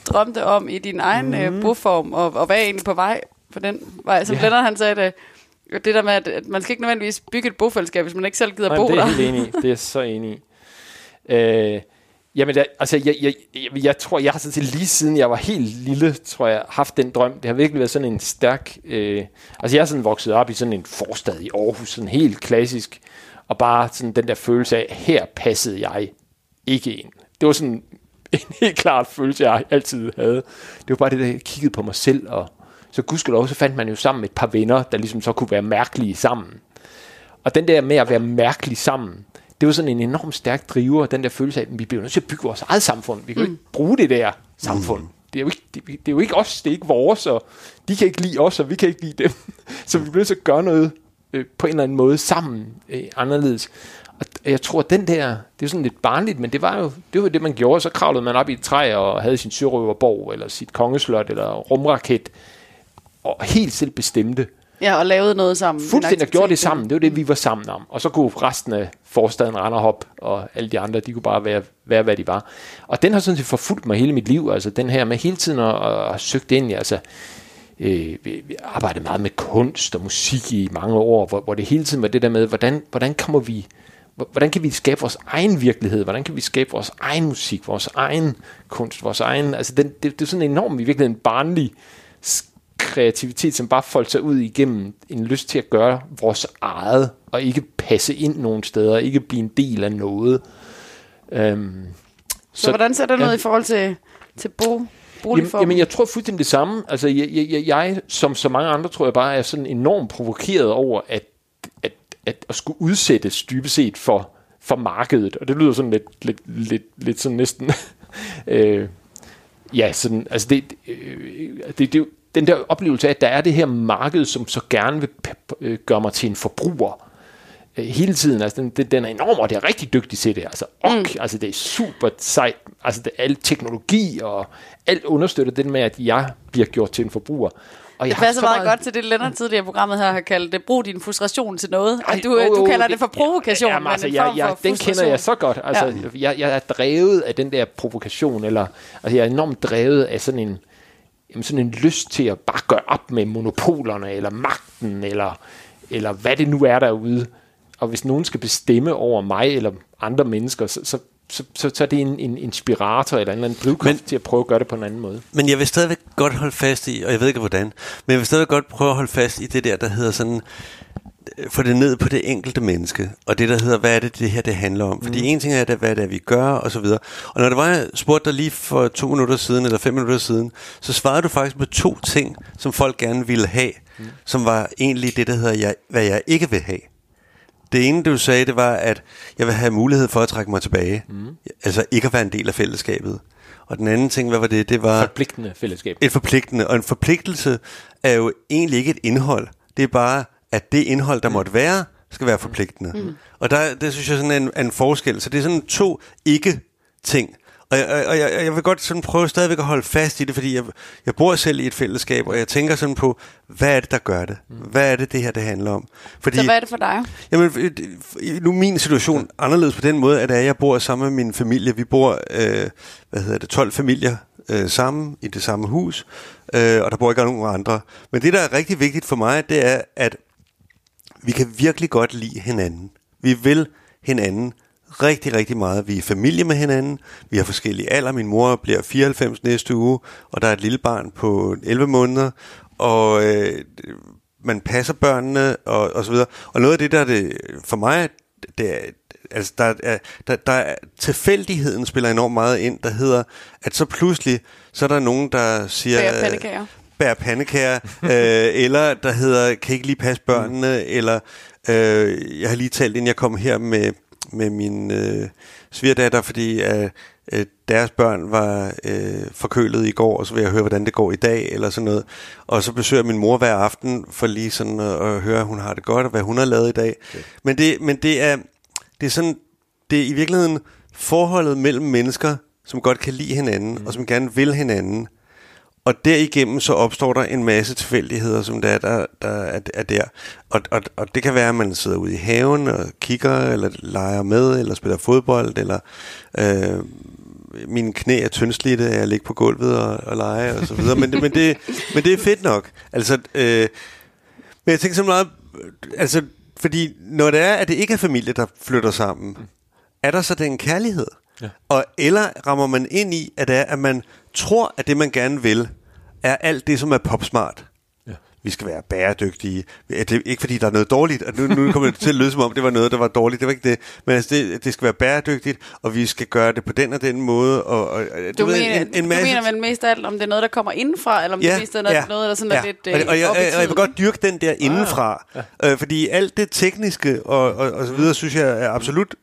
drømte om i din egen mm. boform, og, og hvad er egentlig på vej på den vej? Som ja. Han sagde det, det der med, at man skal ikke nødvendigvis bygge et bofællesskab, hvis man ikke selv gider Nej, bo der. Det er helt enig Det er så enig i. Øh, jamen, der, altså, jeg, jeg, jeg, jeg tror, jeg har sådan lige siden jeg var helt lille, tror jeg, haft den drøm. Det har virkelig været sådan en stærk... Øh, altså, jeg er sådan vokset op i sådan en forstad i Aarhus, sådan helt klassisk, og bare sådan den der følelse af, her passede jeg ikke ind. Det var sådan en helt klart følelse, jeg altid havde. Det var bare det, der jeg kiggede på mig selv, og så gudskelov, så fandt man jo sammen med et par venner, der ligesom så kunne være mærkelige sammen. Og den der med at være mærkelig sammen, det var sådan en enorm stærk driver, den der følelse af, at vi bliver nødt til at bygge vores eget samfund. Vi kan jo mm. ikke bruge det der samfund. Mm. Det, er jo ikke, det, det er jo ikke os, det er ikke vores, og de kan ikke lide os, og vi kan ikke lide dem. Så vi bliver nødt til at gøre noget øh, på en eller anden måde sammen øh, anderledes. Og jeg tror, at den der, det er sådan lidt barnligt, men det var jo det, var det man gjorde. Så kravlede man op i et træ og havde sin sørøverborg, eller sit kongeslot, eller rumraket, og helt selv bestemte, Ja, og lavede noget sammen. Fuldstændig gjorde det sammen. Det var det, vi var sammen om. Og så kunne resten af forstaden Randerhop og alle de andre, de kunne bare være, være hvad de var. Og den har sådan set forfulgt mig hele mit liv. Altså den her med hele tiden at, at søgt ind i, altså øh, vi arbejdede meget med kunst og musik i mange år, hvor, hvor det hele tiden var det der med, hvordan, hvordan kommer vi hvordan kan vi skabe vores egen virkelighed? Hvordan kan vi skabe vores egen musik, vores egen kunst, vores egen... Altså, den, det, det er sådan enormt i virkeligheden barnlig kreativitet, som bare folder sig ud igennem en lyst til at gøre vores eget, og ikke passe ind nogen steder, ikke blive en del af noget. Øhm, så, så hvordan ser det ja, ud i forhold til, til bo, Jamen, jamen, jeg tror fuldstændig det samme. Altså, jeg, jeg, jeg, som så mange andre, tror jeg bare, er sådan enormt provokeret over, at, at, at, at skulle udsættes dybest set for, for markedet. Og det lyder sådan lidt, lidt, lidt, lidt sådan næsten... øh, ja, sådan, altså det, øh, det, det, den der oplevelse af, at der er det her marked, som så gerne vil øh, gøre mig til en forbruger øh, hele tiden. Altså, den, den, den er enorm, og det er rigtig dygtig til det. Altså, ok, mm. altså det er super sejt. Altså, det er al teknologi og alt understøtter den med, at jeg bliver gjort til en forbruger. Og jeg det passer meget, meget godt til det, Lennart tidligere i programmet her har kaldt det, brug din frustration til noget. Ej, du, oh, du kalder det for provokation, ja, jamen, altså, men jeg, jeg, Den kender jeg så godt. Altså, ja. jeg, jeg er drevet af den der provokation, eller altså, jeg er enormt drevet af sådan en, jamen sådan en lyst til at bare gøre op med monopolerne, eller magten, eller, eller hvad det nu er derude. Og hvis nogen skal bestemme over mig eller andre mennesker, så, så, så, så, så er det en, en inspirator eller en eller anden drivkraft til at prøve at gøre det på en anden måde. Men jeg vil stadigvæk godt holde fast i, og jeg ved ikke hvordan, men jeg vil stadigvæk godt prøve at holde fast i det der, der hedder sådan, få det ned på det enkelte menneske, og det der hedder, hvad er det, det her det handler om? Fordi mm. en ting er, det, hvad det er, vi gør, og så videre. Og når det var, jeg spurgte dig lige for to minutter siden, eller fem minutter siden, så svarede du faktisk med to ting, som folk gerne ville have, mm. som var egentlig det, der hedder, jeg, hvad jeg ikke vil have. Det ene, du sagde, det var, at jeg vil have mulighed for at trække mig tilbage. Mm. Altså ikke at være en del af fællesskabet. Og den anden ting, hvad var det? Det var... Forpligtende fællesskab. Et forpligtende. Og en forpligtelse er jo egentlig ikke et indhold. Det er bare at det indhold, der måtte være, skal være forpligtende. Mm. Og der, det synes jeg sådan en, en forskel. Så det er sådan to ikke-ting. Og jeg, og jeg, jeg vil godt sådan prøve stadigvæk at holde fast i det, fordi jeg, jeg bor selv i et fællesskab, og jeg tænker sådan på, hvad er det, der gør det? Hvad er det, det her det handler om? Fordi, Så hvad er det for dig? Jamen, øh, nu er min situation anderledes på den måde, at jeg bor sammen med min familie. Vi bor, øh, hvad hedder det, 12 familier øh, sammen i det samme hus, øh, og der bor ikke nogen andre. Men det, der er rigtig vigtigt for mig, det er, at vi kan virkelig godt lide hinanden. Vi vil hinanden rigtig, rigtig meget. Vi er familie med hinanden. Vi har forskellige alder. Min mor bliver 94 næste uge, og der er et lille barn på 11 måneder. Og øh, man passer børnene, og, og så videre. Og noget af det, der er det, for mig, det er, altså der er, der, der er, tilfældigheden spiller enormt meget ind, der hedder, at så pludselig, så er der nogen, der siger... Bærer pandekager. Bærer pandekager, øh, eller der hedder, kan ikke lige passe børnene, mm. eller øh, jeg har lige talt, inden jeg kom her med, med min øh, svigerdatter, fordi øh, øh, deres børn var øh, forkølet i går, og så vil jeg høre, hvordan det går i dag, eller sådan noget. Og så besøger min mor hver aften, for lige sådan at, at høre, at hun har det godt, og hvad hun har lavet i dag. Okay. Men, det, men det er, det er sådan, det er i virkeligheden forholdet mellem mennesker, som godt kan lide hinanden, mm. og som gerne vil hinanden. Og derigennem så opstår der en masse tilfældigheder, som der, der, der er, er der. Og, og, og det kan være, at man sidder ude i haven og kigger, eller leger med, eller spiller fodbold, eller øh, mine knæ er tyndslidte af at ligge på gulvet og, og lege, og så videre. Men, det, men, det, men det er fedt nok. Altså, øh, men jeg tænker så meget, altså, fordi når det er, at det ikke er familie, der flytter sammen, er der så den kærlighed? Ja. Og eller rammer man ind i, at det er, at man tror, at det, man gerne vil, er alt det, som er popsmart. Ja. Vi skal være bæredygtige. Det er ikke fordi, der er noget dårligt. Nu, nu kommer det til at lyde som om, det var noget, der var dårligt. Det var ikke det. Men altså, det, det skal være bæredygtigt, og vi skal gøre det på den og den måde. Og, og, du, du, ved, mener, en, en masse... du mener vel mest af alt, om det er noget, der kommer indenfra, eller om ja, det mest er noget, ja, noget der sådan ja. er lidt øh, og, og, jeg, og, jeg, og jeg vil godt dyrke den der indenfra. Ah, ja. øh, fordi alt det tekniske og, og, og så videre, synes jeg er absolut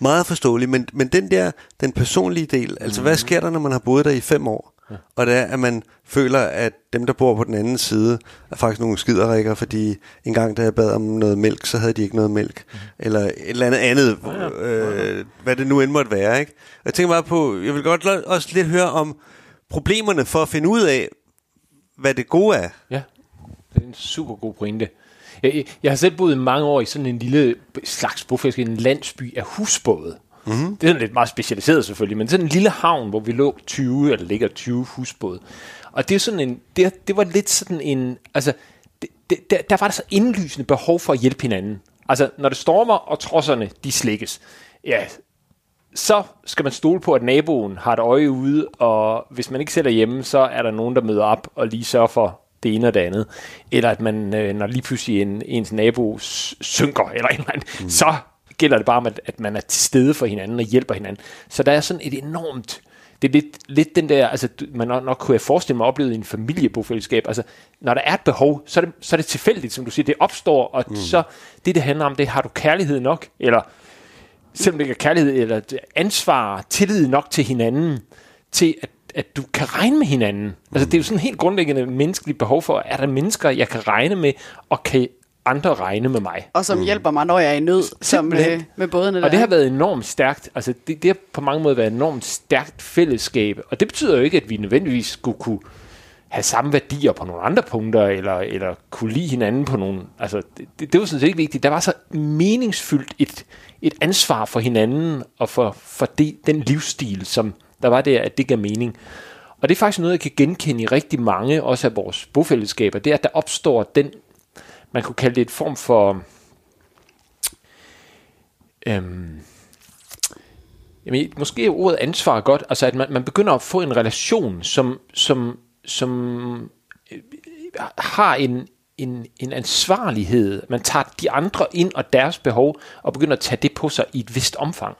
meget forståeligt, men, men den der, den personlige del, altså mm. hvad sker der, når man har boet der i fem år? Ja. Og det er, at man føler, at dem, der bor på den anden side, er faktisk nogle skiderikker, fordi en gang, da jeg bad om noget mælk, så havde de ikke noget mælk. Mm. Eller et eller andet andet, ja, ja. Øh, hvad det nu end måtte være. Ikke? Og jeg tænker bare på, jeg vil godt også lidt høre om problemerne for at finde ud af, hvad det gode er. Ja, det er en super god pointe. Jeg, jeg har selv boet mange år i sådan en lille slags bofællesskab, en landsby af husbåde. Mm-hmm. Det er lidt meget specialiseret selvfølgelig, men sådan en lille havn, hvor vi lå 20, eller ligger 20 husbåde. Og det er sådan en, det, det var lidt sådan en, altså, det, det, der, der var der så indlysende behov for at hjælpe hinanden. Altså, når det stormer, og trodserne, de slikkes, ja, så skal man stole på, at naboen har et øje ude, og hvis man ikke selv er hjemme, så er der nogen, der møder op og lige sørger for det ene og det andet. Eller at man, øh, når lige pludselig en, ens nabo synker, eller en eller anden, mm. så gælder det bare om, at, at man er til stede for hinanden og hjælper hinanden. Så der er sådan et enormt det er lidt, lidt den der, altså man nok, nok kunne jeg forestille mig oplevet i en familiebofællesskab, altså når der er et behov, så er det, så er det tilfældigt, som du siger, det opstår, og mm. så det, det handler om, det har du kærlighed nok, eller selvom det ikke er kærlighed, eller ansvar, tillid nok til hinanden, til at at du kan regne med hinanden. Mm. Altså, det er jo sådan helt grundlæggende menneskeligt behov for, er der mennesker, jeg kan regne med, og kan andre regne med mig. Og som mm. hjælper mig, når jeg er i nød, som øh, med bådene Og det har været enormt stærkt. Altså, det, det har på mange måder været enormt stærkt fællesskab. Og det betyder jo ikke, at vi nødvendigvis skulle kunne have samme værdier på nogle andre punkter, eller, eller kunne lide hinanden på nogle... Altså, det, det var sådan set ikke vigtigt. Der var så meningsfyldt et, et ansvar for hinanden, og for, for det, den livsstil, som, der var det, at det gav mening. Og det er faktisk noget, jeg kan genkende i rigtig mange, også af vores bofællesskaber, det er, at der opstår den, man kunne kalde det et form for, øhm, jamen, måske er ordet ansvar godt, altså at man, man begynder at få en relation, som, som, som øh, har en, en, en ansvarlighed. Man tager de andre ind og deres behov, og begynder at tage det på sig i et vist omfang.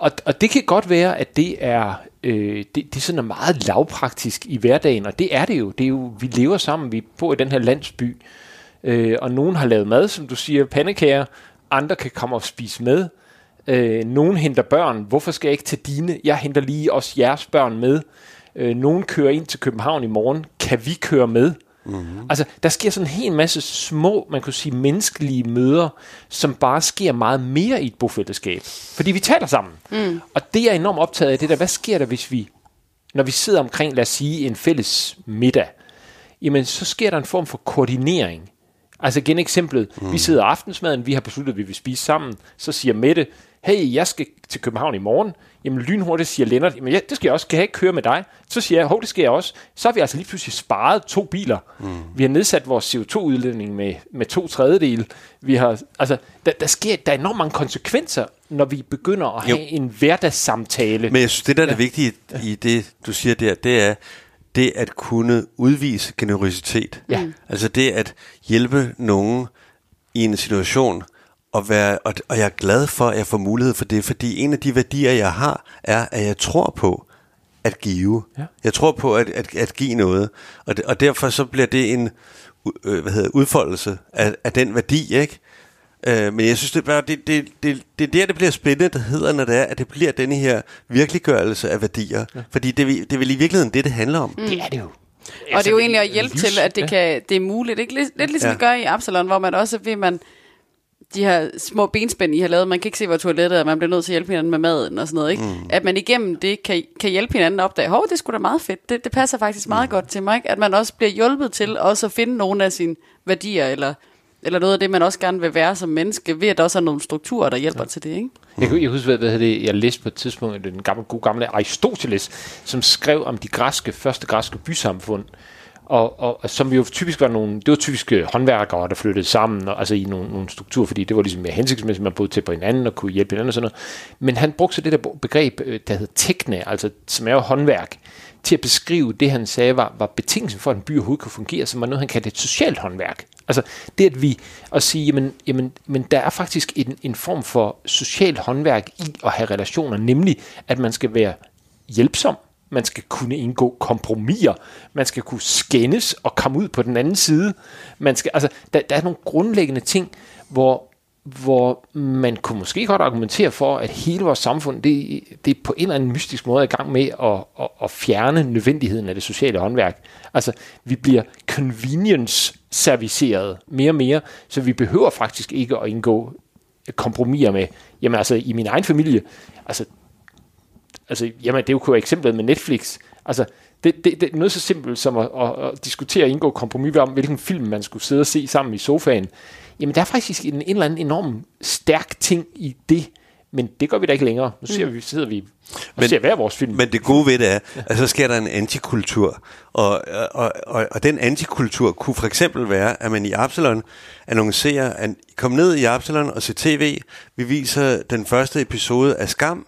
Og, og det kan godt være, at det er, øh, det, det sådan er meget lavpraktisk i hverdagen, og det er det jo. Det er jo, vi lever sammen, vi bor i den her landsby, øh, og nogen har lavet mad, som du siger, pandekager, andre kan komme og spise med, øh, nogen henter børn, hvorfor skal jeg ikke tage dine? Jeg henter lige også jeres børn med. Øh, nogen kører ind til København i morgen, kan vi køre med? Mm-hmm. Altså, der sker sådan en hel masse små, man kunne sige, menneskelige møder, som bare sker meget mere i et bofællesskab. Fordi vi taler sammen. Mm. Og det er enormt optaget af det der, hvad sker der, hvis vi, når vi sidder omkring, lad os sige, en fælles middag, jamen så sker der en form for koordinering. Altså igen eksemplet, mm. vi sidder aftensmaden, vi har besluttet, at vi vil spise sammen, så siger Mette, hey, jeg skal til København i morgen. Jamen lynhurtigt siger Lennart, jamen ja, det skal jeg også, kan jeg ikke køre med dig? Så siger jeg, hov, det skal jeg også. Så har vi altså lige pludselig sparet to biler. Mm. Vi har nedsat vores CO2-udledning med, med to tredjedele. Vi har, altså, der, der sker, der er enormt mange konsekvenser, når vi begynder at have jo. en hverdagssamtale. Men jeg synes, det der er ja. det vigtige i det, du siger der, det er, det at kunne udvise generøsitet. Ja. Altså det at hjælpe nogen i en situation, og, være, og, og jeg er glad for, at jeg får mulighed for det, fordi en af de værdier, jeg har, er, at jeg tror på at give. Ja. Jeg tror på at, at, at give noget, og, det, og derfor så bliver det en øh, hvad hedder, udfoldelse af, af den værdi, ikke? Øh, men jeg synes, det er, det, det, det, det er der, det bliver spændende, det hedder, når det er, at det bliver denne her virkeliggørelse af værdier. Ja. Fordi det, det er vel i virkeligheden det, det handler om. Mm. Det er det jo. Og det er altså, jo egentlig at hjælpe lys, til, at det, kan, det er muligt. Ikke? Lidt, lidt ligesom ja. vi gør i Absalon, hvor man også vil, man de her små benspænd, I har lavet, man kan ikke se, hvor toilettet er, man bliver nødt til at hjælpe hinanden med maden og sådan noget, ikke? Mm. At man igennem det kan, kan hjælpe hinanden at opdage, hov, det skulle da meget fedt, det, det passer faktisk meget mm. godt til mig, ikke? At man også bliver hjulpet til også at finde nogle af sine værdier, eller, eller noget af det, man også gerne vil være som menneske, ved at der også er nogle strukturer, der hjælper ja. til det, ikke? Jeg, jeg husker, hvad, hvad det, jeg læste på et tidspunkt, den gamle, gode gamle Aristoteles, som skrev om de græske, første græske bysamfund, og, og, og som jo typisk var nogle, det var typiske øh, håndværkere, der flyttede sammen, og, altså i nogle, nogle strukturer, fordi det var ligesom mere hensigtsmæssigt, man boede til på hinanden og kunne hjælpe hinanden og sådan noget. Men han brugte så det der begreb, øh, der hedder tekne, altså som er jo håndværk, til at beskrive det, han sagde var, var betingelsen for, at en by overhovedet kunne fungere, som var noget, han kaldte et socialt håndværk. Altså det, at vi at sige, jamen, jamen, men der er faktisk en, en form for socialt håndværk i at have relationer, nemlig at man skal være hjælpsom, man skal kunne indgå kompromiser, man skal kunne skændes og komme ud på den anden side. Man skal, altså, der, der er nogle grundlæggende ting, hvor, hvor man kunne måske godt argumentere for, at hele vores samfund, det, det er på en eller anden mystisk måde i gang med at, at, at fjerne nødvendigheden af det sociale håndværk. Altså, vi bliver convenience-serviceret mere og mere, så vi behøver faktisk ikke at indgå kompromiser med, jamen altså i min egen familie, altså altså, jamen det er jo eksemplet med Netflix. Altså, det, det, det er noget så simpelt som at, at, at diskutere og indgå kompromis om, hvilken film man skulle sidde og se sammen i sofaen. Jamen, der er faktisk en, en eller anden enorm stærk ting i det, men det gør vi da ikke længere. Nu ser mm. vi, sidder vi og men, ser hver vores film. Men det gode ved det er, at så sker der en antikultur. Og, og, og, og den antikultur kunne for eksempel være, at man i Absalon annoncerer, at kom ned i Absalon og se tv. Vi viser den første episode af Skam,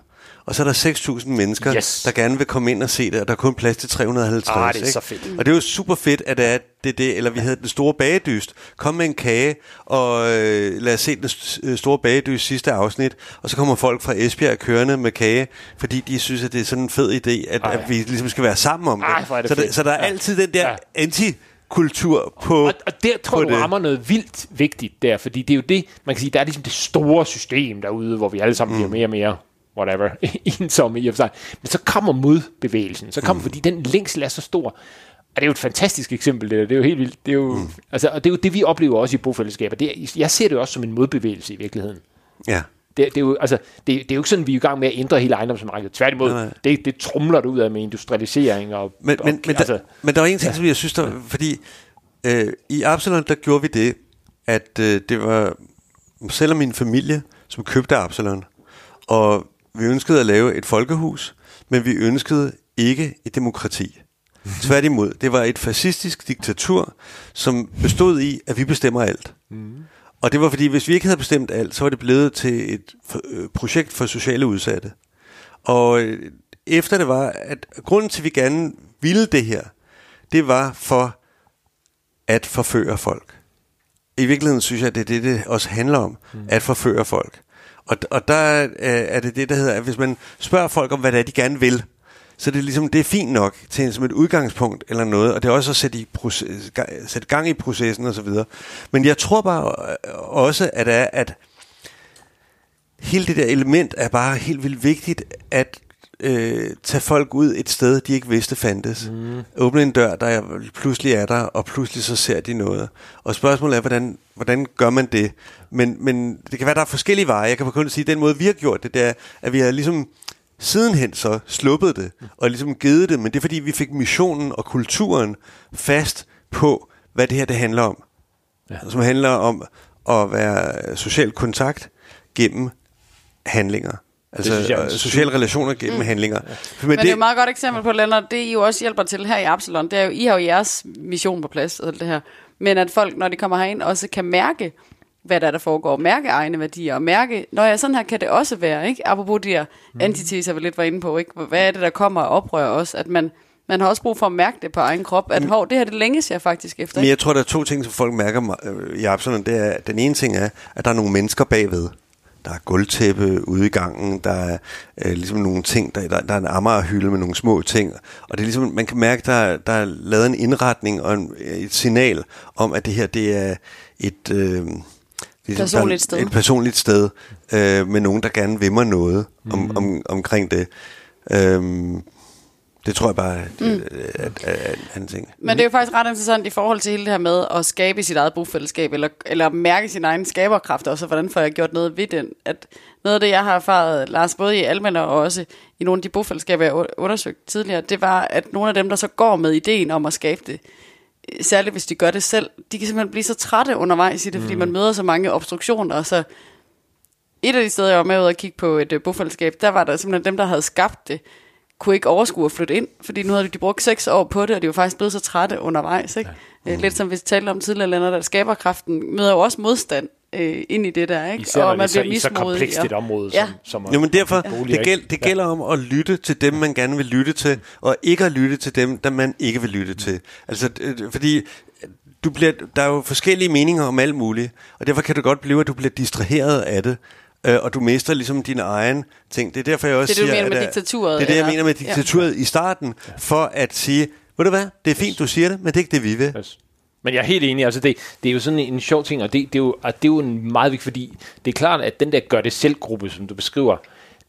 og så er der 6.000 mennesker, yes. der gerne vil komme ind og se det, og der er kun plads til 350. Ah, det er ikke? så fedt. Og det er jo super fedt, at det er det, det eller vi havde den store bagedyst. Kom med en kage, og øh, lad os se den øh, store bagedyst sidste afsnit, og så kommer folk fra Esbjerg kørende med kage, fordi de synes, at det er sådan en fed idé, at, at vi ligesom skal være sammen om det. Ej, det så, der, så der er altid den der ja. anti kultur på Og, og der tror jeg, du rammer noget vildt vigtigt der, fordi det er jo det, man kan sige, der er ligesom det store system derude, hvor vi alle sammen mm. bliver mere og mere whatever, ensomme i og for sig. Men så kommer modbevægelsen, så kommer, mm. fordi den længsel er så stor. Og det er jo et fantastisk eksempel, det, der. det er jo helt vildt. Det er jo, mm. altså, og det er jo det, vi oplever også i bofællesskaber. Det er, jeg ser det også som en modbevægelse i virkeligheden. Ja. Det, det, er jo, altså, det, det er jo ikke sådan, vi er i gang med at ændre hele ejendomsmarkedet. Tværtimod, nej, nej. Det, det trumler ud af med industrialisering. Og, men, og, men, men, altså, der, men der var en ting, ja. som jeg synes, der, fordi øh, i Absalon, der gjorde vi det, at øh, det var selv min familie, som købte Absalon. Og vi ønskede at lave et folkehus, men vi ønskede ikke et demokrati. Tværtimod, det var et fascistisk diktatur, som bestod i, at vi bestemmer alt. Mm. Og det var fordi, hvis vi ikke havde bestemt alt, så var det blevet til et øh, projekt for sociale udsatte. Og øh, efter det var, at grunden til, at vi gerne ville det her, det var for at forføre folk. I virkeligheden synes jeg, at det er det, det også handler om, mm. at forføre folk. Og, og der øh, er det det, der hedder, at hvis man spørger folk om, hvad det er, de gerne vil, så det er ligesom, det er fint nok til som et udgangspunkt eller noget, og det er også at sætte, i proces, sætte gang i processen og så videre. Men jeg tror bare øh, også, at, er, at hele det der element er bare helt vildt vigtigt, at øh, tage folk ud et sted, de ikke vidste fandtes. Mm. Åbne en dør, der pludselig er der, og pludselig så ser de noget. Og spørgsmålet er, hvordan, hvordan gør man det? Men, men det kan være, der er forskellige veje. Jeg kan kun sige, at den måde, vi har gjort det, det er, at vi har ligesom sidenhen så sluppet det, og ligesom givet det, men det er fordi, vi fik missionen og kulturen fast på, hvad det her det handler om. Ja. Som handler om at være social kontakt gennem handlinger. Altså det jeg, sociale relationer gennem mm. handlinger. Ja. Men, Men det, det er jo et meget godt eksempel på, Lennart, det I jo også hjælper til her i Absalon, det er jo, I har jo jeres mission på plads, og det her. Men at folk, når de kommer herind, også kan mærke, hvad der, er, der foregår, mærke egne værdier, og mærke, når jeg sådan her kan det også være, ikke? Apropos de her mm. antiteser, vi lidt var inde på, ikke? Hvad er det, der kommer og oprører os? At man, man har også brug for at mærke det på egen krop, at hov, det her det længes jeg faktisk efter. Men jeg tror, der er to ting, som folk mærker øh, i Absalon. Det er, den ene ting er, at der er nogle mennesker bagved. Der er gulvtæppe ude i gangen, der er øh, ligesom nogle ting, der, der, der er en ammerhylde med nogle små ting, og det er ligesom, man kan mærke, der, der er lavet en indretning og en, et signal om, at det her, det er et... Øh, ligesom, personligt sted. Et personligt sted øh, med nogen, der gerne vil mig noget om, mm. om, omkring det. Øhm, det tror jeg bare mm. at, at, at, en ting. Men det er jo faktisk ret interessant i forhold til hele det her med at skabe sit eget bofællesskab, eller, eller mærke sin egen skaberkraft og hvordan får jeg gjort noget ved den. At noget af det, jeg har erfaret, Lars, både i Almen og også i nogle af de bofællesskaber, jeg undersøgte tidligere, det var, at nogle af dem, der så går med ideen om at skabe det, særligt hvis de gør det selv, de kan simpelthen blive så trætte undervejs i det, mm. fordi man møder så mange obstruktioner, og så et af de steder, jeg var med ud og kigge på et uh, bofællesskab, der var der simpelthen dem, der havde skabt det, kunne ikke overskue at flytte ind, fordi nu havde de brugt seks år på det, og de var faktisk blevet så trætte undervejs. Ikke? Ja. Mm. Lidt som vi talte om tidligere, Lennart, at skaberkraften møder jo også modstand øh, ind i det der, ikke? Især og man bliver så, så komplekst et område, ja. som, som jo, men derfor, bolig, det, gæld, det gælder ja. om at lytte til dem, man gerne vil lytte til, og ikke at lytte til dem, der man ikke vil lytte til. Altså, fordi du bliver, der er jo forskellige meninger om alt muligt, og derfor kan det godt blive, at du bliver distraheret af det øh, og du mister ligesom din egen ting. Det er derfor, jeg også det, siger... Det, du mener med diktaturet? Det er det, jeg mener med diktaturet ja. i starten, for at sige, ved du hvad, det er fint, du siger det, men det er ikke det, vi vil. Yes. Men jeg er helt enig, altså det, det er jo sådan en sjov ting, og det, det, er jo, og det er jo en meget vigtigt, fordi det er klart, at den der gør det selv gruppe, som du beskriver,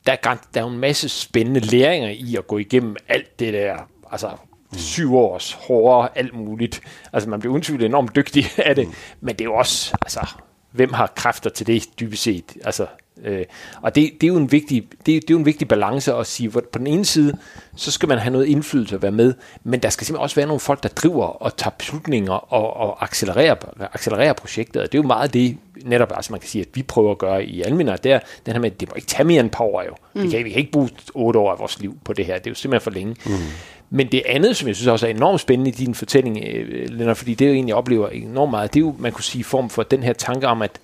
der er, der er jo en masse spændende læringer i at gå igennem alt det der, altså syv års hårdere, alt muligt. Altså man bliver undtvivlet enormt dygtig af det, mm. men det er jo også, altså hvem har kræfter til det dybest set? Altså, øh, og det, det, er jo en vigtig, det, det er jo en vigtig balance at sige, hvor på den ene side, så skal man have noget indflydelse at være med, men der skal simpelthen også være nogle folk, der driver og tager beslutninger og, og accelererer, accelererer projektet, og det er jo meget det, netop, altså man kan sige, at vi prøver at gøre i Alminder, det er den her med, at det må ikke tage mere end et par år jo. Mm. Vi, kan, vi kan ikke bruge otte år af vores liv på det her, det er jo simpelthen for længe. Mm. Men det andet, som jeg synes også er enormt spændende i din fortælling, øh, Lennart, fordi det jo egentlig, jeg oplever enormt meget, det er jo, man kunne sige, form for den her tanke om, at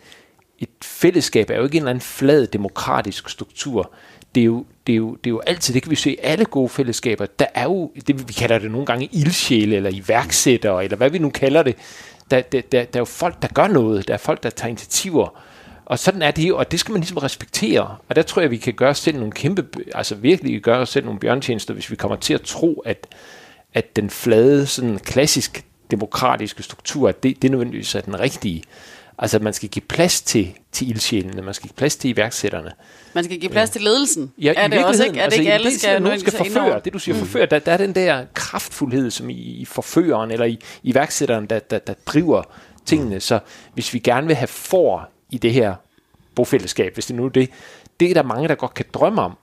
et fællesskab er jo ikke en eller anden flad demokratisk struktur. Det er jo, det er jo, det er jo altid, det kan vi se i alle gode fællesskaber, der er jo, det vi kalder det nogle gange ildsjæle, eller iværksættere, eller hvad vi nu kalder det, der, der, der, der er jo folk, der gør noget, der er folk, der tager initiativer, og sådan er det jo, og det skal man ligesom respektere. Og der tror jeg, vi kan gøre os selv nogle kæmpe, altså virkelig gøre os selv nogle bjørntjenester, hvis vi kommer til at tro, at, at den flade, sådan klassisk demokratiske struktur, at det, det nødvendigvis er den rigtige. Altså, man skal give plads til, til ildsjælene, man skal give plads til iværksætterne. Man skal give plads til ledelsen. Ja, er det også ikke, er det altså, ikke alle det, skal, nogen skal forføre. Det du siger mm. forføre, der, der er den der kraftfuldhed, som i, i forføreren eller i iværksætteren, der, der, der driver tingene. Så hvis vi gerne vil have for i det her bofællesskab, hvis det nu er det, det er der mange, der godt kan drømme om.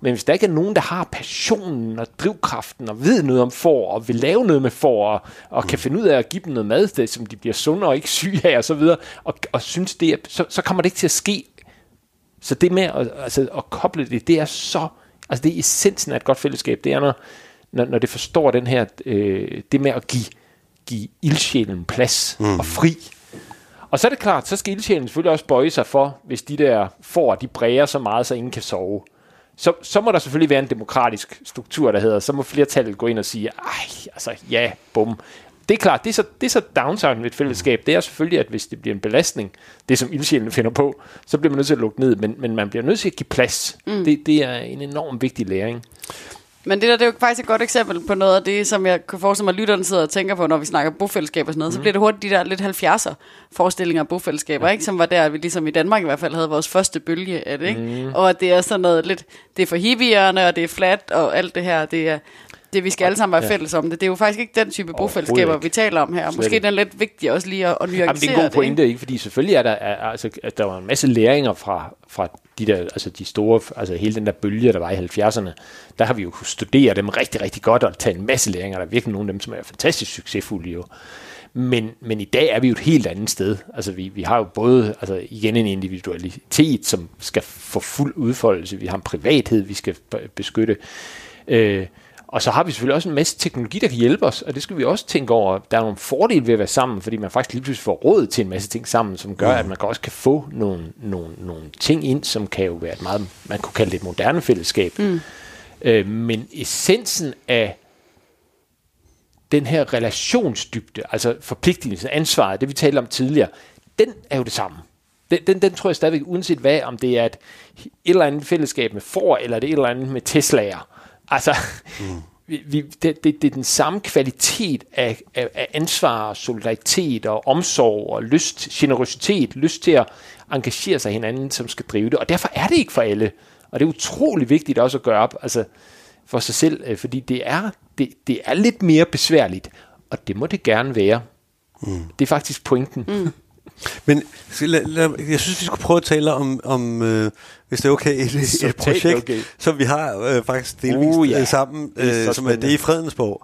Men hvis der ikke er nogen, der har passionen og drivkraften og ved noget om får og vil lave noget med får og, og kan finde ud af at give dem noget mad, det, som de bliver sunde og ikke syge af og så videre, og, og synes det, er, så, så kommer det ikke til at ske. Så det med at, altså, at koble det, det er så, altså det er essensen af et godt fællesskab, det er når, når, når det forstår den her, øh, det med at give, give ildsjælen plads mm. og fri og så er det klart, så skal ildsjælen selvfølgelig også bøje sig for, hvis de der får, de bræger så meget, så ingen kan sove. Så, så må der selvfølgelig være en demokratisk struktur, der hedder, så må flertallet gå ind og sige, ej, altså ja, bum. Det er klart, det er så, det er så downside ved et fællesskab, det er selvfølgelig, at hvis det bliver en belastning, det som ildsjælen finder på, så bliver man nødt til at lukke ned, men, men man bliver nødt til at give plads. Mm. Det, det er en enorm vigtig læring. Men det der det er jo faktisk et godt eksempel på noget af det, som jeg kan forestille mig, at lytterne sidder og tænker på, når vi snakker bofællesskab og sådan noget. Mm. Så bliver det hurtigt de der lidt 70'er forestillinger af bofællesskaber, ja. ikke? som var der, vi ligesom i Danmark i hvert fald havde vores første bølge af det. Ikke? Mm. Og at det er sådan noget lidt, det er for hippierne, og det er flat, og alt det her, det er, det vi skal alle sammen være ja. fælles om det. Det er jo faktisk ikke den type bofællesskaber, vi taler om her. Måske den er lidt vigtig også lige at, at nuancere Jamen, det er en god pointe, ikke? fordi selvfølgelig er der, er, altså, at der var en masse læringer fra, fra de der, altså de store, altså hele den der bølge, der var i 70'erne, der har vi jo kunnet studere dem rigtig, rigtig godt og tage en masse læringer. Der er virkelig nogle af dem, som er fantastisk succesfulde jo. Men, men i dag er vi jo et helt andet sted. Altså vi, vi har jo både altså igen en individualitet, som skal få fuld udfoldelse. Vi har en privathed, vi skal beskytte. Øh, og så har vi selvfølgelig også en masse teknologi, der kan hjælpe os, og det skal vi også tænke over. Der er nogle fordele ved at være sammen, fordi man faktisk lige pludselig får råd til en masse ting sammen, som gør, mm. at man også kan få nogle, nogle, nogle ting ind, som kan jo være et meget, man kunne kalde det et moderne fællesskab. Mm. Øh, men essensen af den her relationsdybde, altså forpligtelsen, ansvaret, det vi talte om tidligere, den er jo det samme. Den, den, den tror jeg stadigvæk, uanset hvad, om det er et, et eller andet fællesskab med for, eller det er et eller andet med Tesla'er, Altså, mm. vi, vi, det, det, det er den samme kvalitet af, af, af ansvar, solidaritet og omsorg og lyst, generøsitet, lyst til at engagere sig hinanden, som skal drive det. Og derfor er det ikke for alle. Og det er utrolig vigtigt også at gøre op altså, for sig selv, øh, fordi det er, det, det er lidt mere besværligt, og det må det gerne være. Mm. Det er faktisk pointen. Mm. Men lad, lad, jeg synes, vi skulle prøve at tale om, om øh, hvis det er okay, et, et projekt, okay. som vi har øh, faktisk delvist uh, ja. Øh, sammen, øh, som er det i Fredensborg.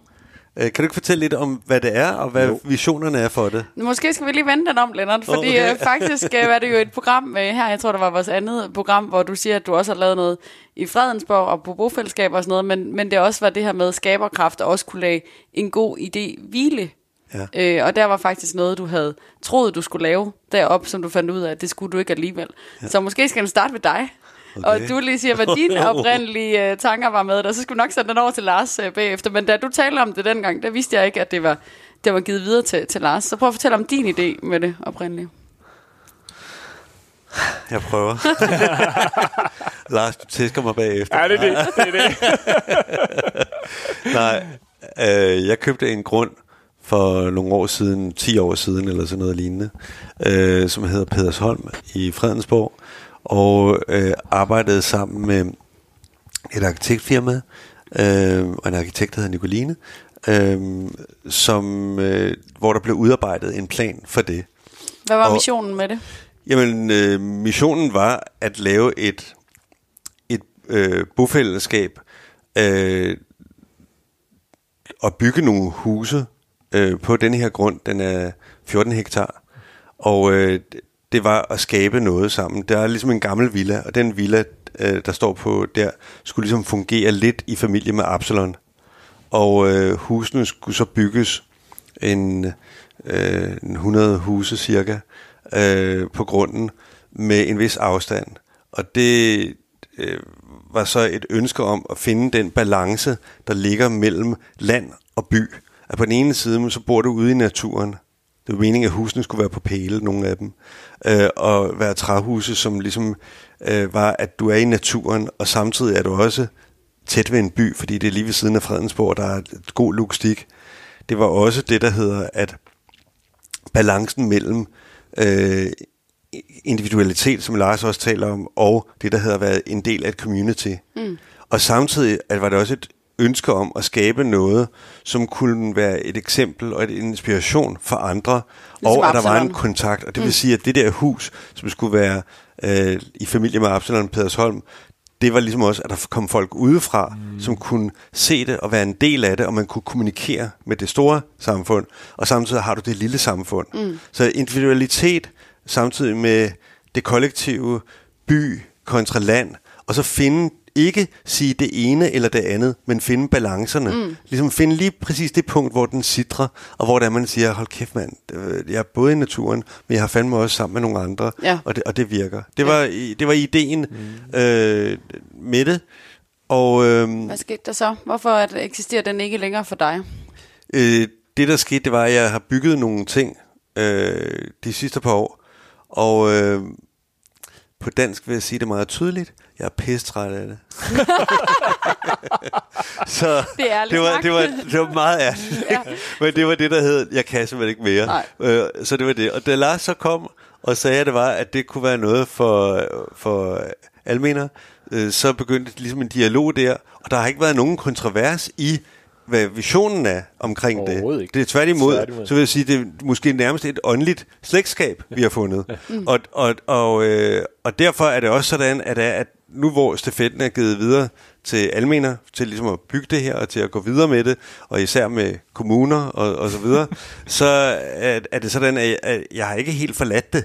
Øh, kan du ikke fortælle lidt om, hvad det er, og hvad jo. visionerne er for det? Måske skal vi lige vende den om, Lennart, fordi okay. øh, faktisk øh, var det jo et program øh, her, jeg tror, det var vores andet program, hvor du siger, at du også har lavet noget i Fredensborg og på bofællesskab og sådan noget, men, men det også var det her med skaberkraft, og også kunne lade en god idé hvile Ja. Øh, og der var faktisk noget, du havde troet, du skulle lave derop, som du fandt ud af, at det skulle du ikke alligevel. Ja. Så måske skal den starte med dig. Okay. Og du lige siger, hvad dine oprindelige uh, tanker var med, og så skulle du nok sende den over til Lars uh, bagefter. Men da du talte om det dengang, der vidste jeg ikke, at det var, det var givet videre til, til Lars. Så prøv at fortælle om din idé med det oprindelige. Jeg prøver. Lars, du tæsker mig bagefter. Ja, det er det. det, er det. Nej, øh, jeg købte en grund for nogle år siden, 10 år siden eller sådan noget lignende, øh, som hedder Pedersholm i Fredensborg, og øh, arbejdede sammen med et arkitektfirma, øh, og en arkitekt, der hedder Nicoline, øh, som, øh, hvor der blev udarbejdet en plan for det. Hvad var og, missionen med det? Jamen, øh, missionen var at lave et, et øh, bofællesskab, øh, og bygge nogle huse, øh, på den her grund. Den er 14 hektar. Og øh, det var at skabe noget sammen. Der er ligesom en gammel villa, og den villa, øh, der står på der, skulle ligesom fungere lidt i familie med Absalon. Og øh, husene skulle så bygges en, øh, en 100 huse cirka øh, på grunden med en vis afstand. Og det øh, var så et ønske om at finde den balance, der ligger mellem land og by at på den ene side, så bor du ude i naturen. Det var meningen, at husene skulle være på pæle, nogle af dem. Øh, og være træhuse, som ligesom øh, var, at du er i naturen, og samtidig er du også tæt ved en by, fordi det er lige ved siden af Fredensborg, der er et god logistik. Det var også det, der hedder, at balancen mellem øh, individualitet, som Lars også taler om, og det, der hedder været en del af et community. Mm. Og samtidig at var det også et ønske om at skabe noget, som kunne være et eksempel og et inspiration for andre, ligesom og at der var en kontakt. Og det vil mm. sige, at det der hus, som skulle være øh, i familie med Absalon Pedersholm, det var ligesom også, at der kom folk udefra, mm. som kunne se det og være en del af det, og man kunne kommunikere med det store samfund, og samtidig har du det lille samfund. Mm. Så individualitet samtidig med det kollektive, by kontra land, og så finde ikke sige det ene eller det andet, men finde balancerne. Mm. Ligesom finde lige præcis det punkt, hvor den sidder, og hvor der man siger, hold kæft mand, jeg er både i naturen, men jeg har fandme også sammen med nogle andre, ja. og, det, og det virker. Det var, ja. det var ideen mm. øh, med det. Og, øh, Hvad skete der så? Hvorfor eksisterer den ikke længere for dig? Øh, det der skete, det var, at jeg har bygget nogle ting øh, de sidste par år, og øh, på dansk vil jeg sige det meget tydeligt. Jeg er pistræt af det. så Det er det var, det, var, det var meget ærligt. Ja. Men det var det, der hed, jeg kan simpelthen ikke mere. Øh, så det var det. Og da Lars så kom og sagde, at det var, at det kunne være noget for, for almener, øh, så begyndte det ligesom en dialog der, og der har ikke været nogen kontrovers i, hvad visionen er omkring det. Ikke. Det er tværtimod, Tværtimod. så vil jeg sige, det er måske nærmest et åndeligt slægtskab, vi har fundet. Og, og, og, øh, og derfor er det også sådan, at, at nu hvor stafetten er givet videre til almener, til ligesom at bygge det her, og til at gå videre med det, og især med kommuner og, og så videre, så er, er det sådan, at jeg, at jeg har ikke helt forladt det,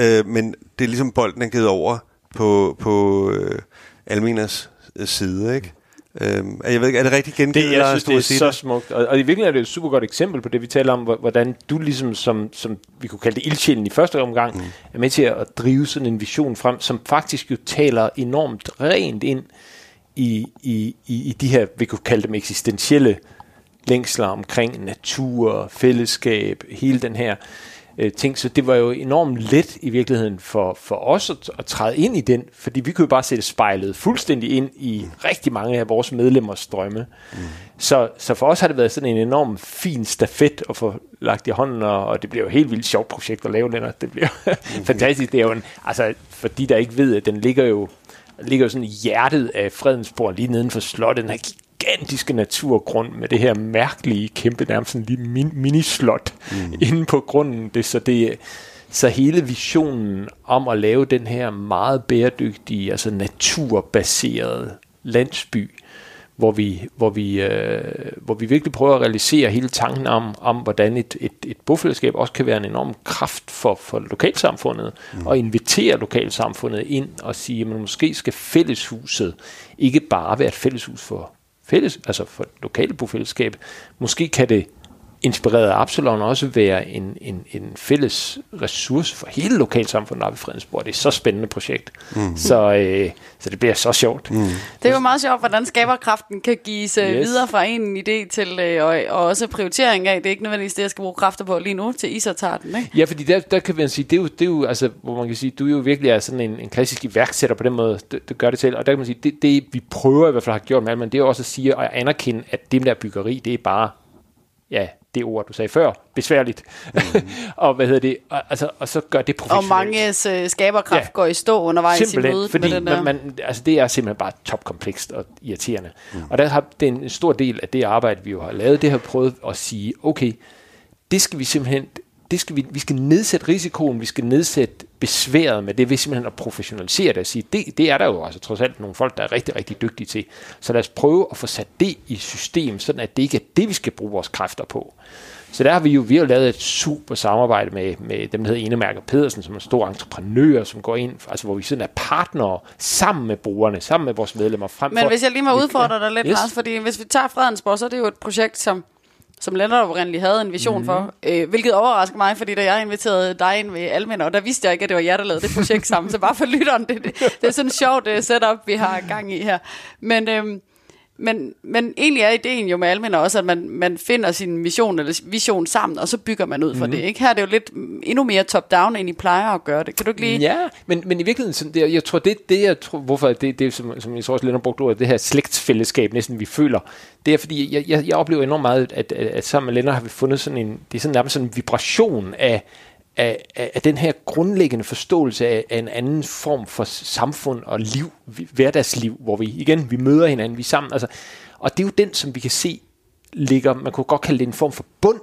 øh, men det er ligesom bolden er givet over på, på øh, almeners side, ikke? Øhm, jeg ved ikke, er det rigtig gengivet? Det, jeg synes, det er sige så smukt. Og, og i virkeligheden er det et super godt eksempel på det, vi taler om, hvor- hvordan du ligesom, som, som vi kunne kalde det ildsjælen i første omgang, mm. er med til at drive sådan en vision frem, som faktisk jo taler enormt rent ind i, i, i, i de her, vi kunne kalde dem eksistentielle længsler omkring natur, fællesskab, hele den her øh, ting. Så det var jo enormt let i virkeligheden for, for os at, at træde ind i den, fordi vi kunne jo bare sætte spejlet fuldstændig ind i rigtig mange af vores medlemmers drømme. Mm. Så, så for os har det været sådan en enorm fin stafet at få lagt i hånden, og, og det bliver jo helt vildt sjovt projekt at lave, Lennart. Det bliver mm. fantastisk. Det er jo en, altså, for de, der ikke ved, at den ligger jo ligger jo sådan i hjertet af Fredensborg, lige neden for slottet, den her gigantiske naturgrund med det her mærkelige, kæmpe, nærmest sådan lige min, minislot mm. inde på grunden. Det, så, det, så hele visionen om at lave den her meget bæredygtige, altså naturbaserede landsby, hvor vi, hvor vi, øh, hvor vi virkelig prøver at realisere hele tanken om, om hvordan et, et, et bofællesskab også kan være en enorm kraft for, for lokalsamfundet, mm. og invitere lokalsamfundet ind og sige, at måske skal fælleshuset ikke bare være et fælleshus for fælles, altså for et lokale bofællesskab. Måske kan det inspireret af Absalon også være en, en, en fælles ressource for hele lokalsamfundet oppe i Fredensborg. Det er så spændende projekt. Mm. Så, øh, så det bliver så sjovt. Mm. Det er jo meget sjovt, hvordan skaberkraften kan gives yes. Yes. videre fra en idé til, øh, og, og også prioritering af. Det er ikke nødvendigvis det, jeg skal bruge kræfter på lige nu, til I så tager den, ikke? Ja, fordi der, der kan man sige, det er jo, det er jo altså, hvor man kan sige, du er jo virkelig er sådan en, en klassisk iværksætter på den måde, det, det gør det til. Og der kan man sige, det, det vi prøver i hvert fald har gjort med Alman, det er jo også at sige og anerkende, at det der byggeri, det er bare, ja, det ord, du sagde før, besværligt. Mm. og hvad hedder det? Og, altså, og så gør det Og professionelt. manges øh, skaberkraft Ja. går i stå undervejs i Simpelthen, mødet fordi med den der. man, man, altså det er simpelthen bare topkomplekst og irriterende. Mm. Og der har det en stor del af det arbejde, vi jo har lavet, det har prøvet at sige, okay, det skal vi simpelthen, det skal vi, vi skal nedsætte risikoen, vi skal nedsætte besværet med det, ved simpelthen at professionalisere det og sige, det, det er der jo altså trods alt nogle folk, der er rigtig, rigtig dygtige til. Så lad os prøve at få sat det i system, sådan at det ikke er det, vi skal bruge vores kræfter på. Så der har vi jo, vi har jo lavet et super samarbejde med, med dem, der hedder Enemærker Pedersen, som er en stor entreprenør, som går ind, altså hvor vi sådan er partnere sammen med brugerne, sammen med vores medlemmer. Frem Men for, hvis jeg lige må udfordre dig lidt, Yes. yes. Lars, fordi hvis vi tager Fredensborg, så er det jo et projekt, som, som Lennart oprindeligt havde en vision Mhm. mm. for, øh, hvilket overrasker mig, fordi da jeg inviterede dig ind ved Almen, og der vidste jeg ikke, at det var jer, der lavede det projekt sammen, så bare for lytteren, det, det, det er sådan et sjovt uh, setup, vi har gang i her. Men, øhm, men, men egentlig er ideen jo med Almen også, at man, man finder sin mission eller vision sammen, og så bygger man ud fra mm. det. Ikke? Her er det jo lidt endnu mere top-down, end I plejer at gøre det. Kan du ikke lige... Ja, men, men i virkeligheden, sådan, det, jeg tror, det, det jeg tror, hvorfor det, det som, som jeg tror også lidt har brugt ordet, det her slægtsfællesskab, næsten vi føler, det er fordi, jeg, jeg, jeg oplever enormt meget, at, at, at sammen med Lennart har vi fundet sådan en, det er sådan nærmest sådan en vibration af, af, af, af den her grundlæggende forståelse af, af en anden form for samfund og liv, hverdagsliv, hvor vi igen, vi møder hinanden, vi er sammen, altså, og det er jo den, som vi kan se ligger, man kunne godt kalde det en form for bund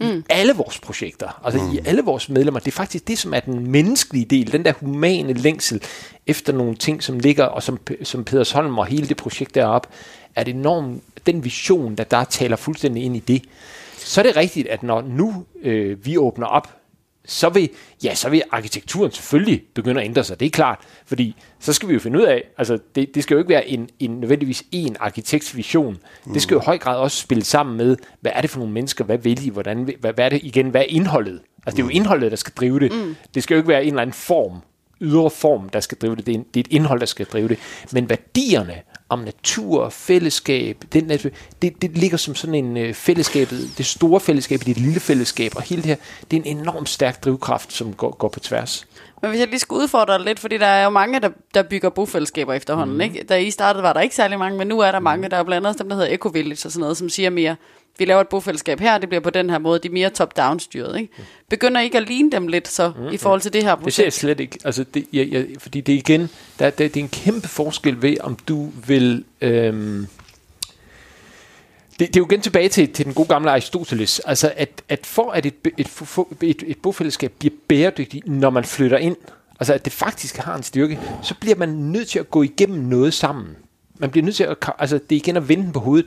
mm. i alle vores projekter, altså mm. i alle vores medlemmer. Det er faktisk det, som er den menneskelige del, den der humane længsel efter nogle ting, som ligger, og som, som Peders Holm og hele det projekt deroppe, er det enormt, den vision, der der taler fuldstændig ind i det. Så er det rigtigt, at når nu øh, vi åbner op, så vil, ja, så vil arkitekturen selvfølgelig begynde at ændre sig, det er klart, fordi så skal vi jo finde ud af, altså det, det skal jo ikke være en, en nødvendigvis en arkitekts vision, mm. det skal jo i høj grad også spille sammen med, hvad er det for nogle mennesker, hvad vil de, hvordan, hvad, hvad er det igen, hvad er indholdet? Altså det er jo indholdet, der skal drive det, mm. det skal jo ikke være en eller anden form, ydre form, der skal drive det, det er, en, det er et indhold, der skal drive det, men værdierne om natur, fællesskab. Den, det, det ligger som sådan en øh, fællesskabet, det store fællesskab, det lille fællesskab, og hele det her, det er en enormt stærk drivkraft, som går, går på tværs. Men hvis jeg lige skal udfordre dig lidt, fordi der er jo mange, der, der bygger bofællesskaber efterhånden. Mm. Ikke? Da I startede, var der ikke særlig mange, men nu er der mange. Der er blandt andet dem, der hedder Eco Village og sådan noget, som siger mere, vi laver et bofællesskab her, det bliver på den her måde, de er mere top-down styret. Ikke? Begynder ikke at ligne dem lidt så, mm. i forhold til det her projekt? Det ser jeg slet ikke. Altså, det, jeg, jeg, fordi det er igen, der, der, det er en kæmpe forskel ved, om du vil... Øhm, det, det er jo igen tilbage til, til den gode gamle Aristoteles. Altså, at, at for at et, et, et, et bofællesskab bliver bæredygtigt, når man flytter ind, altså at det faktisk har en styrke, så bliver man nødt til at gå igennem noget sammen. Man bliver nødt til at, altså det er igen at vende på hovedet.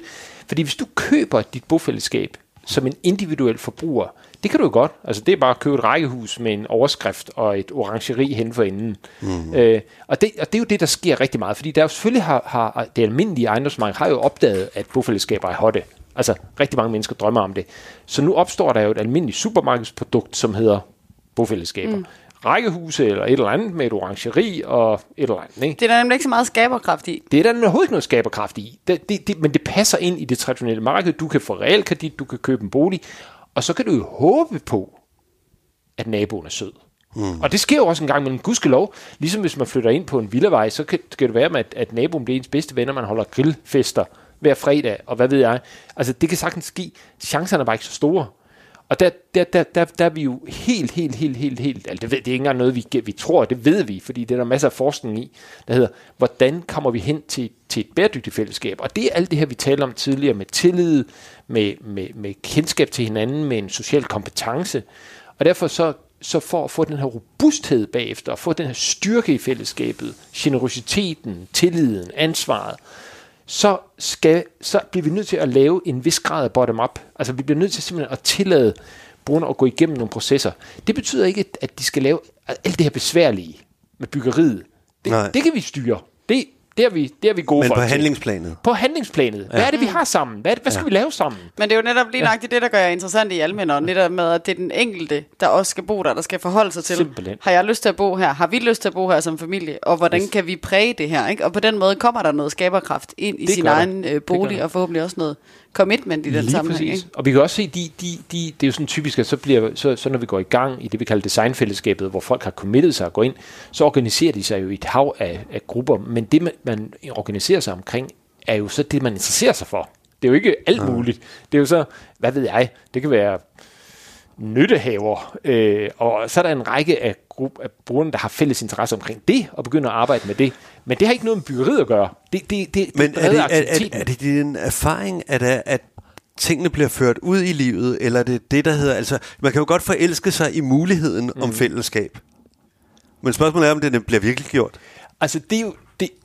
Fordi hvis du køber dit bofællesskab som en individuel forbruger, det kan du jo godt. Altså det er bare at købe et rækkehus med en overskrift og et orangeri hen for enden. Mm. Øh, og, det, og det er jo det, der sker rigtig meget. Fordi der jo selvfølgelig har, har det almindelige ejendomsmarked har jo opdaget, at bofællesskaber er hotte. Altså rigtig mange mennesker drømmer om det. Så nu opstår der jo et almindeligt supermarkedsprodukt, som hedder bofællesskaber. Mm rækkehuse eller et eller andet med et orangeri og et eller andet. Ikke? Det er der nemlig ikke så meget skaberkraft i. Det er der overhovedet ikke noget skaberkraft i. Det, det, det, men det passer ind i det traditionelle marked. Du kan få realkredit, du kan købe en bolig, og så kan du jo håbe på, at naboen er sød. Mm. Og det sker jo også en gang mellem gudskelov. Ligesom hvis man flytter ind på en villavej, så kan, kan det være med, at, at naboen bliver ens bedste venner, man holder grillfester hver fredag, og hvad ved jeg. Altså, det kan sagtens ske. Chancerne er bare ikke så store. Og der, der, der, der, der er vi jo helt, helt, helt, helt, helt, altså det, ved, det er ikke engang noget, vi, vi tror, det ved vi, fordi det er der masser af forskning i, der hedder, hvordan kommer vi hen til, til et bæredygtigt fællesskab? Og det er alt det her, vi talte om tidligere, med tillid, med, med, med kendskab til hinanden, med en social kompetence. Og derfor så, så for at få den her robusthed bagefter, og få den her styrke i fællesskabet, generositeten, tilliden, ansvaret, så, skal, så bliver vi nødt til at lave en vis grad af bottom-up. Altså vi bliver nødt til simpelthen at tillade brugerne at gå igennem nogle processer. Det betyder ikke, at de skal lave alt det her besværlige med byggeriet. Det, det kan vi styre. Det, det er vi, det er vi gode Men for. på handlingsplanet? På handlingsplanet. Hvad ja. er det, vi har sammen? Hvad, det, hvad skal ja. vi lave sammen? Men det er jo netop lige nok ja. det, der gør jeg interessant i almindelig, netop med, at det er den enkelte, der også skal bo der, der skal forholde sig til. Simpelthen. Har jeg lyst til at bo her? Har vi lyst til at bo her som familie? Og hvordan yes. kan vi præge det her? Ikke? Og på den måde kommer der noget skaberkraft ind i det sin egen øh, bolig, og forhåbentlig også noget commitment i den Lige sammenhæng. Ikke? Og vi kan også se, de, de, de, det er jo sådan typisk, at så, bliver, så, så når vi går i gang i det, vi kalder designfællesskabet, hvor folk har committet sig at gå ind, så organiserer de sig jo i et hav af, af grupper, men det, man, man organiserer sig omkring, er jo så det, man interesserer sig for. Det er jo ikke alt muligt. Det er jo så, hvad ved jeg, det kan være nyttehaver, øh, og så er der en række af, gruppe, af brugerne, der har fælles interesse omkring det, og begynder at arbejde med det. Men det har ikke noget med byggeriet at gøre. Det, det, det, Men er det, er, er, er det din erfaring, at, at tingene bliver ført ud i livet, eller er det det, der hedder, altså, man kan jo godt forelske sig i muligheden mm. om fællesskab. Men spørgsmålet er, om det bliver virkelig gjort. Altså, det er jo, det,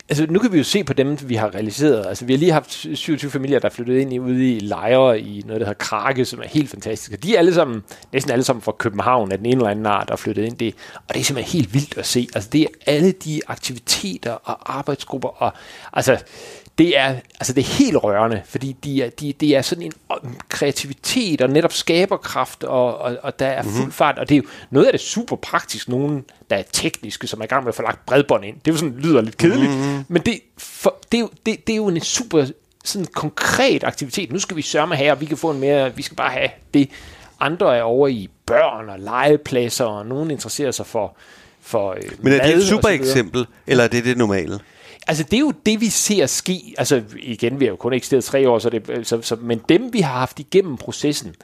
altså, nu kan vi jo se på dem, vi har realiseret. Altså, vi har lige haft 27 familier, der er flyttet ind i, ude i lejre i noget, der hedder Krake, som er helt fantastisk. Og De er alle sammen, næsten alle sammen fra København af den ene eller anden art, der er flyttet ind. Det, og det er simpelthen helt vildt at se. Altså, det er alle de aktiviteter og arbejdsgrupper. Og, altså, det er, altså det er helt rørende, fordi de er, de, de er sådan en kreativitet og netop skaberkraft, og, og, og der er fuld mhm. fart, og det er jo noget af det super praktisk, nogen der er tekniske, som er i gang med at få lagt bredbånd ind. Det er jo sådan, lyder lidt kedeligt, mm-hmm. men det, for, det, er jo, det, det er jo en super sådan konkret aktivitet. Nu skal vi sørge med her, og vi kan få en mere, vi skal bare have det. Andre er over i børn og legepladser, og nogen interesserer sig for, for øh, Men er det et super eksempel, eller er det det normale? Altså, det er jo det, vi ser ske. Altså, igen, vi har jo kun eksisteret tre år, så det, så, så, men dem, vi har haft igennem processen,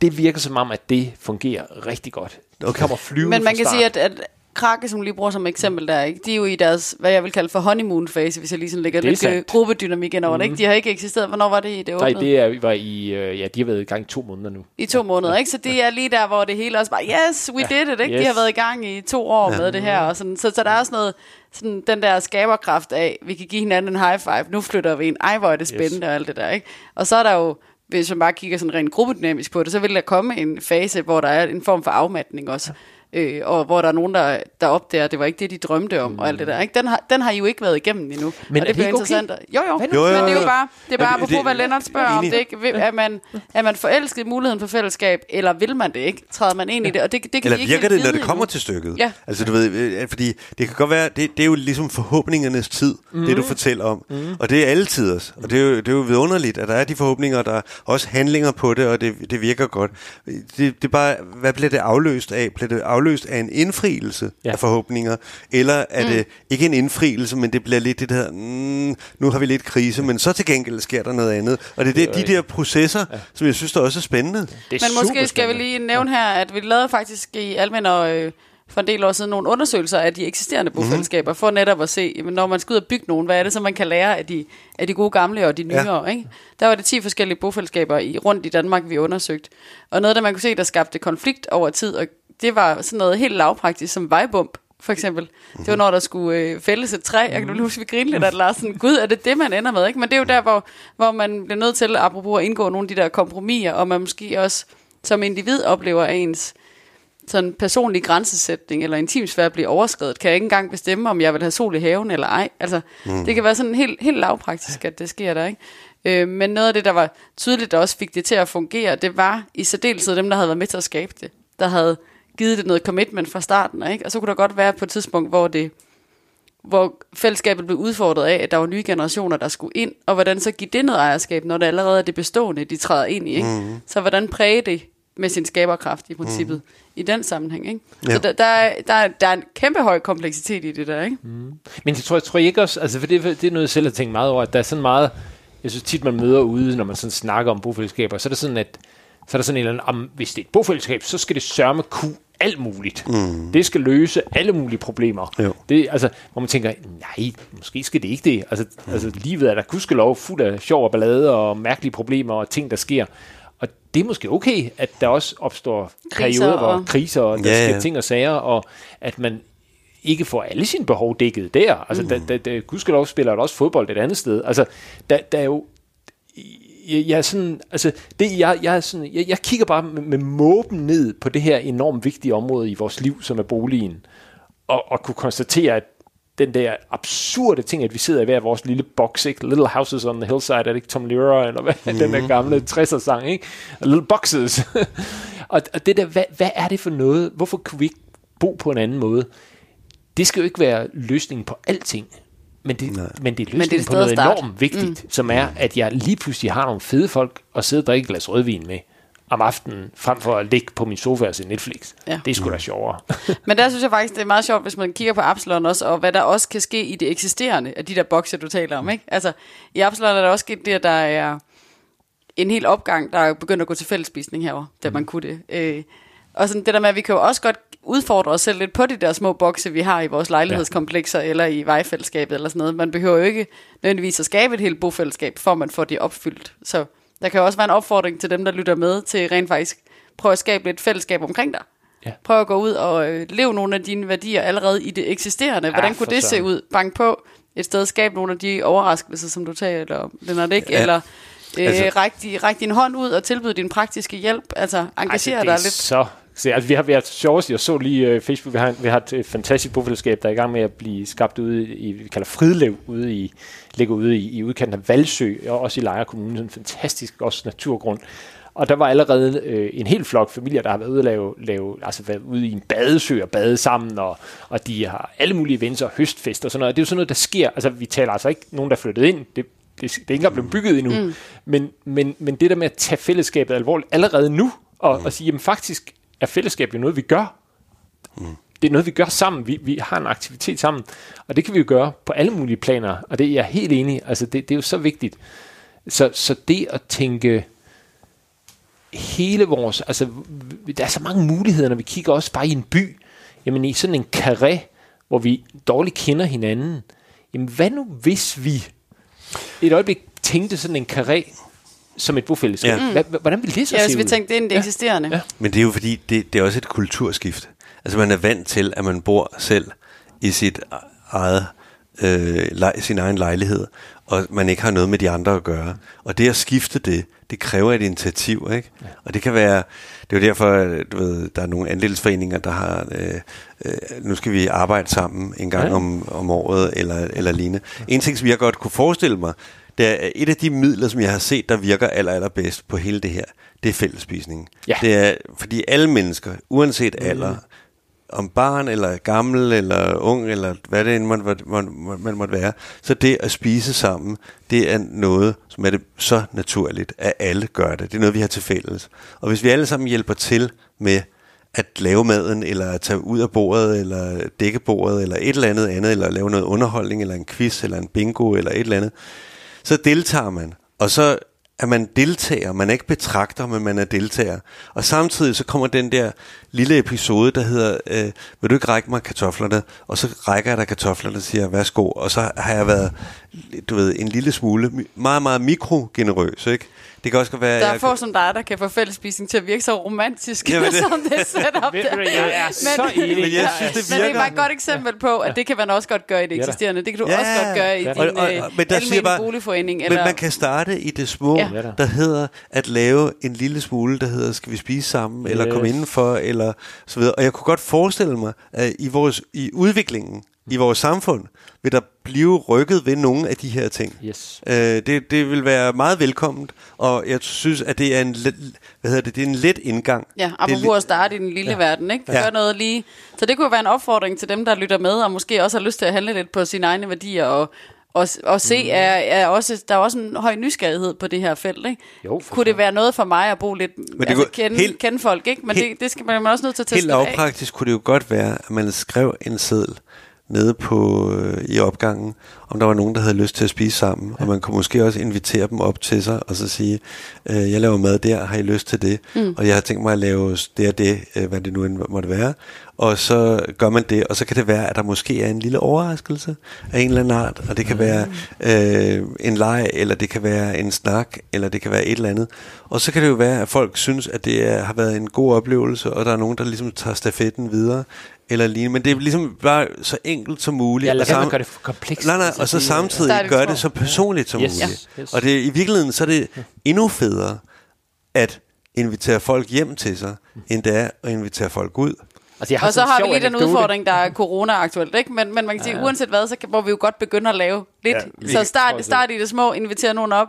det virker som om, at det fungerer rigtig godt. Det okay. kommer flyve Men man kan sige, at, at Krake, som lige bruger som eksempel der, ikke? de er jo i deres, hvad jeg vil kalde for honeymoon-fase, hvis jeg lige sådan lægger lidt sandt. gruppedynamik ind over mm. det. Ikke? Mhm. De har ikke eksisteret. Hvornår var det i det åbnede? Nej, det er, var i, øh, ja, de har været i gang i to måneder nu. I to måneder, ikke? Så det er lige der, hvor det hele også bare, yes, we ja. did it, ikke? Yes. De har været i gang i to år ja. med det her. Og sådan. Så, så der er også noget, sådan den der skaberkraft af, vi kan give hinanden en high five, nu flytter vi en, ej hvor er det spændende yes. og alt det der, ikke? Og så er der jo, hvis man bare kigger sådan rent gruppedynamisk på det, så vil der komme en fase, hvor der er en form for afmatning også. Øh, og hvor der er nogen, der, der opdager, at det var ikke det, de drømte om, mm. og alt det der. Ikke? Den, har, den har I jo ikke været igennem endnu. Men og er det bliver ikke okay? interessant. at- Jo, jo, jo, jo, Jo, jo, men det er jo jo. bare, det er bare Jamen, apropos, det- hvad Lennart spørger om. Det er, ikke, er, man, er man forelsket i muligheden for fællesskab, eller vil man det ikke? Træder man ind i det? Og det, det kan Eller vi ikke virker det, når det kommer endnu. til stykket? Ja. Altså, du ved, øh, fordi det kan godt være, det, det er jo ligesom forhåbningernes tid, mm. det du fortæller om. Mm. Og det er alle tiders. Og det er, jo, det er jo vidunderligt, at der er de forhåbninger, og der er også handlinger på det, og det, det virker godt. Det, det er bare, hvad bliver det afløst af? Bliver det afløst af en indfrielse Ja. af forhåbninger? Eller er mm. det ikke en indfrielse, men det bliver lidt det der, mm, nu har vi lidt krise, men så til gengæld sker der noget andet. Og det er det, de der processer, ja. som jeg synes, der også er spændende. Det er Men måske skal vi lige nævne her, at vi lavede faktisk i Almen og øh, for en del år siden nogle undersøgelser af de eksisterende bofællesskaber, for netop at se, jamen, når man skal ud og bygge nogen, hvad er det så, man kan lære af de, af de gode gamle og de nyere. Ja. Ikke? Der var det 10 forskellige bofællesskaber i, rundt i Danmark, vi undersøgte. Og noget, der man kunne se, der skabte konflikt over tid, og det var sådan noget helt lavpraktisk som vejbump for eksempel. Det var når der skulle øh, fældes et træ. Jeg kan nu huske, vi grinede lidt, at Larsen, gud, er det det, man ender med? Ikke? Men det er jo der, hvor, hvor man bliver nødt til, apropos at indgå nogle af de der kompromiser, og man måske også som individ oplever at ens sådan personlig grænsesætning eller intimsfære bliver overskrevet, kan jeg ikke engang bestemme, om jeg vil have sol i haven eller ej. Altså, mm. det kan være sådan helt, helt lavpraktisk, at det sker der, ikke? Øh, men noget af det, der var tydeligt, der også fik det til at fungere, det var i særdeleshed dem, der havde været med til at skabe det. Der havde givet det noget commitment fra starten, ikke? Og så kunne der godt være på et tidspunkt, hvor det hvor fællesskabet blev udfordret af, at der var nye generationer, der skulle ind, og hvordan så give det noget ejerskab, når det allerede er det bestående, de træder ind i. Ikke? Mm. Så hvordan præge det med sin skaberkraft i princippet mm. i den sammenhæng. Ikke? Ja. Ja. Så der, der, er, der, er, der er en kæmpe høj kompleksitet i det der. Ikke? Mm. Men jeg tror, jeg tror ikke også, altså for det, det er noget, jeg selv har tænkt meget over, at der er sådan meget, jeg synes tit, man møder ude, når man sådan snakker om bofællesskaber, så er det sådan, at så er der sådan en eller anden, om, hvis det er et bofællesskab, så skal det sørme kunne alt muligt. Mm. Det skal løse alle mulige problemer. Jo. Det, altså, hvor man tænker, nej, måske skal det ikke det. Altså, mm. altså livet er der gudskelov fuld af sjov og ballade og mærkelige problemer og ting, der sker. Og det er måske okay, at der også opstår Kriser perioder, hvor og- kriser, og der Ja, sker ja. ting og sager, og at man ikke får alle sine behov dækket der. Altså, mm. der, der, der, gudskelov spiller der også fodbold et andet sted. Altså, der, der er jo jeg, jeg er sådan, altså, det, jeg, jeg, er sådan, jeg, jeg kigger bare med, med måben ned på det her enormt vigtige område i vores liv, som er boligen, og, og kunne konstatere, at den der absurde ting, at vi sidder i hver vores lille boks, ikke? Little Houses on the Hillside, er det ikke Tom Lehrer, eller hvad, mm. den der gamle 60'er sang, ikke? Little Boxes. og, og det der, hvad, hvad er det for noget? Hvorfor kunne vi ikke bo på en anden måde? Det skal jo ikke være løsningen på alting, men det, men det er løsningen Men det er et på noget starte. enormt vigtigt, mm. som er, at jeg lige pludselig har nogle fede folk at sidde og drikke et glas rødvin med om aftenen, frem for at ligge på min sofa og se Netflix. Ja. Det er sgu da sjovere. Men der synes jeg faktisk, det er meget sjovt, hvis man kigger på Absalon også, og hvad der også kan ske i det eksisterende af de der bokse, du taler om. Ikke? Altså, i Absalon er der også sket det, at der er en hel opgang, der er begyndt at gå til fællesspisning herovre, da man kunne det. Øh, og sådan det der med, at vi kan jo også godt udfordre os selv lidt på de der små bokse, vi har i vores lejlighedskomplekser, ja. eller i vejfællesskabet eller sådan noget. Man behøver jo ikke nødvendigvis at skabe et helt bofællesskab, for man får det opfyldt. Så der kan jo også være en opfordring til dem, der lytter med, til rent faktisk prøve at skabe lidt fællesskab omkring dig. Ja. Prøv at gå ud og øh, leve nogle af dine værdier allerede i det eksisterende. Hvordan for kunne det se søren. ud? Bank på et sted, skab nogle af de overraskelser, som du taler om, Lennart, ikke? Ja. Eller øh, Altså- altså, ræk, di, ræk din hånd ud og tilbyde din praktiske hjælp. Altså, engagere altså, det dig er lidt. så... Så, altså, vi har været sjovest, jeg så lige uh, Facebook, vi har, vi har et øh, fantastisk bofællesskab, der er i gang med at blive skabt ude i, vi kalder Fridlev, ude i, ligger ude i, i udkanten af Valsø, og også i Lejre Kommune, sådan en fantastisk også naturgrund. Og der var allerede øh, en hel flok familier, der har været ude, at lave, lave, altså været ude i en badesø og bade sammen, og, og de har alle mulige events og høstfest og sådan noget. Det er jo sådan noget, der sker. Altså, vi taler altså ikke nogen, der er flyttet ind. Det, det, det er ikke engang blevet bygget endnu. Mm. Men, men, men det der med at tage fællesskabet alvorligt allerede nu, og, mm. og sige, jamen faktisk er fællesskab jo noget, vi gør. Mm. Det er noget, vi gør sammen. Vi, vi har en aktivitet sammen, og det kan vi jo gøre på alle mulige planer, og det er jeg helt enig. Altså, det, det er jo så vigtigt. Så, så det at tænke hele vores, altså der er så mange muligheder, når vi kigger også bare i en by, jamen i sådan en karré, hvor vi dårligt kender hinanden, jamen hvad nu hvis vi et øjeblik tænkte sådan en karré som et bofællesskab? Ja. Ja. Hva- hvordan ville det så Ja, se hvis vi ud? tænkte, det er det Ja. eksisterende. Ja. Men det er jo fordi, det, det er også et kulturskift. Altså man er vant til, at man bor selv i sit eget øh, lej, sin egen lejlighed, og man ikke har noget med de andre at gøre. Og det at skifte det, det kræver et initiativ, ikke? Ja. Og det kan være, det er jo derfor, du ved, der er nogle andelsforeninger, der har, øh, øh, nu skal vi arbejde sammen en gang ja. om, om året, eller, eller lignende. Ja. En ting, som jeg godt kunne forestille mig, det er et af de midler, som jeg har set, der virker aller, allerbedst på hele det her, det er fællesspisning. Ja. Det er, fordi alle mennesker, uanset alder, mm om barn, eller gammel, eller ung, eller hvad det end man, man, man måtte være. Så det at spise sammen, det er noget, som er det så naturligt, at alle gør det. Det er noget, vi har til fælles. Og hvis vi alle sammen hjælper til med at lave maden, eller at tage ud af bordet, eller dække bordet, eller et eller andet andet, eller lave noget underholdning, eller en quiz, eller en bingo, eller et eller andet, så deltager man. Og så at man deltager, man er ikke betragter, men man er deltager. Og samtidig så kommer den der lille episode, der hedder, øh, vil du ikke række mig kartoflerne? Og så rækker jeg dig kartoflerne og siger, værsgo. Og så har jeg været, du ved, en lille smule, meget, meget mikrogenerøs, ikke? Det kan også være... Der er få som dig, der kan få fællesspisning til at virke så romantisk, ja, det, som det setup der. jeg er så enig. Men jeg synes, det virker. Men det er bare et godt eksempel på, at det kan man også godt gøre i det eksisterende. Det kan du ja, også godt gøre i din og, og, og, men der siger bare, boligforening. Eller... Men man kan starte i det små, ja. der hedder at lave en lille smule, der hedder, skal vi spise sammen, yes. eller komme indenfor, eller så videre. Og jeg kunne godt forestille mig, at i, vores, i udviklingen, i vores samfund, vil der blive rykket ved nogle af de her ting. Yes. Øh, det, det vil være meget velkomment, og jeg synes, at det er en, hvad hedder det, det er en let indgang. Ja, apropos at starte i den lille ja. verden, ikke? Gør ja. noget lige. Så det kunne være en opfordring til dem, der lytter med, og måske også har lyst til at handle lidt på sine egne værdier, og og, og se, mm. er, er også, der er også en høj nysgerrighed på det her felt. Ikke? Jo, kunne det være noget for mig at bo lidt, Men det altså kunne, kende, helt, kende folk, ikke? men helt, det, det skal man også nødt til at teste Helt lavpraktisk kunne det jo godt være, at man skrev en seddel, nede på øh, i opgangen, om der var nogen, der havde lyst til at spise sammen. Ja. Og man kunne måske også invitere dem op til sig, og så sige, øh, jeg laver mad der, har I lyst til det? Mm. Og jeg har tænkt mig at lave det og det, øh, hvad det nu måtte være. Og så gør man det, og så kan det være, at der måske er en lille overraskelse af en eller anden art, og det kan mm. være øh, en leg, eller det kan være en snak, eller det kan være et eller andet. Og så kan det jo være, at folk synes, at det er, har været en god oplevelse, og der er nogen, der ligesom tager stafetten videre, eller lignende, men det er ligesom bare så enkelt som muligt. Ja, lad være gøre det for komplekst. Nej, nej, og så samtidig gør det så personligt som yes. muligt. Yes. Og det, i virkeligheden, så er det endnu federe at invitere folk hjem til sig, end det er at invitere folk ud. Altså, jeg har og så har vi lige den udfordring, der er corona-aktuelt, ikke? Men, men man kan sige, ja, ja. uanset hvad, så må vi jo godt begynde at lave lidt. Ja, så start, start i det små, invitere nogen op,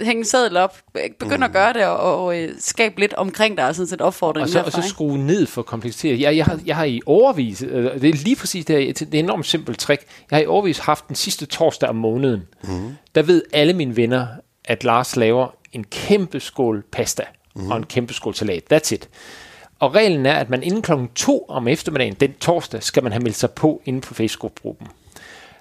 hænge en seddel op, begynd mm. at gøre det, og, og, og skabe lidt omkring dig, sådan set opfordring. Og så, og så skrue ned for kompleksitet. Jeg, jeg, har, jeg har i overvis, øh, det er lige præcis det her, det er en enormt simpelt trick, jeg har i overvis haft den sidste torsdag om måneden, mm. der ved alle mine venner, at Lars laver en kæmpe skål pasta, mm. og en kæmpe skål salat. That's it. Og reglen er, at man inden klokken to om eftermiddagen, den torsdag, skal man have meldt sig på inde på Facebook-gruppen.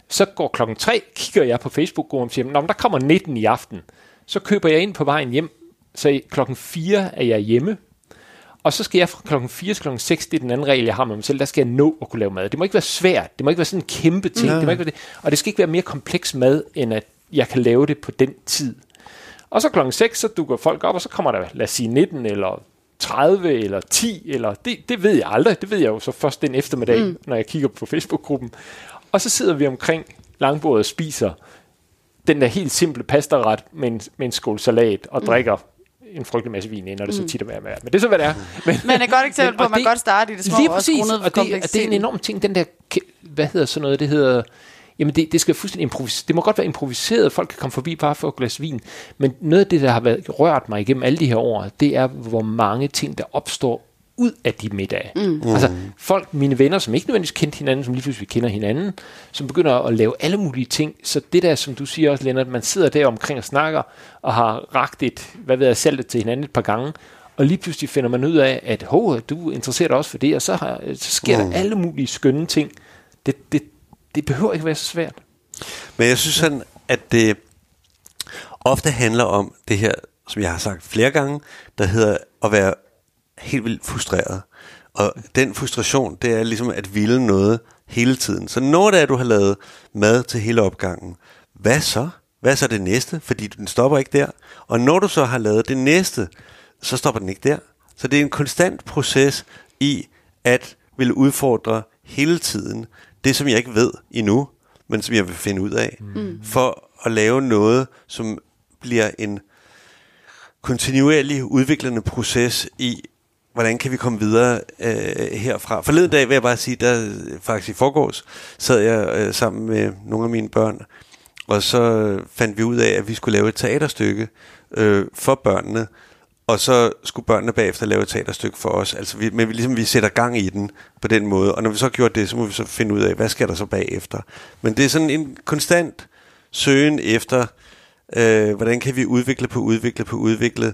Så går klokken 3, kigger jeg på Facebook-gruppen og siger, Nå, der kommer 19 i aften. Så køber jeg ind på vejen hjem, så klokken 4 er jeg hjemme, og så skal jeg fra klokken 4 til klokken 6, det er den anden regel, jeg har med mig selv, der skal jeg nå at kunne lave mad. Det må ikke være svært, det må ikke være sådan en kæmpe ting, det må ikke være det. og det skal ikke være mere kompleks mad, end at jeg kan lave det på den tid. Og så klokken 6, så dukker folk op, og så kommer der, lad os sige 19 eller 30 eller 10, eller det, det ved jeg aldrig. Det ved jeg jo så først den eftermiddag, mm. når jeg kigger på Facebook-gruppen. Og så sidder vi omkring langbordet og spiser den der helt simple pastaret med en, med en skål salat og mm. drikker en frygtelig masse vin ind, og det er så mm. tit at være med. Men det er så, hvad det er. Men, men et godt eksempel på, at man det, godt starte i det små lige præcis, og, og, det, og det er en enorm ting, den der, hvad hedder sådan noget, det hedder, jamen det, det skal fuldstændig improvisere. Det må godt være improviseret, folk kan komme forbi bare for et glas vin, men noget af det, der har været, rørt mig igennem alle de her år, det er, hvor mange ting, der opstår ud af de middage. Mm. Altså folk, mine venner, som ikke nødvendigvis kendte hinanden, som lige pludselig kender hinanden, som begynder at lave alle mulige ting. Så det der, som du siger også, Lennart, man sidder der omkring og snakker, og har ragt et, hvad ved jeg, saltet til hinanden et par gange, og lige pludselig finder man ud af, at Hov, du interesserer dig også for det, og så, har, så sker mm. der alle mulige skønne ting. Det, det, det behøver ikke være så svært. Men jeg synes sådan, at det ofte handler om det her, som jeg har sagt flere gange, der hedder at være helt vildt frustreret. Og den frustration, det er ligesom at ville noget hele tiden. Så når det er, at du har lavet mad til hele opgangen, hvad så? Hvad er så det næste? Fordi den stopper ikke der. Og når du så har lavet det næste, så stopper den ikke der. Så det er en konstant proces i at vil udfordre hele tiden det, som jeg ikke ved endnu, men som jeg vil finde ud af, mm. for at lave noget, som bliver en kontinuerlig udviklende proces i, hvordan kan vi komme videre øh, herfra. Forleden dag vil jeg bare sige, der faktisk i forgårs sad jeg øh, sammen med nogle af mine børn, og så fandt vi ud af, at vi skulle lave et teaterstykke øh, for børnene, og så skulle børnene bagefter lave et teaterstykke for os. Altså vi, men vi, ligesom, vi sætter gang i den på den måde, og når vi så gjort det, så må vi så finde ud af, hvad skal der så bagefter. Men det er sådan en konstant søgen efter, øh, hvordan kan vi udvikle på udvikle på udvikle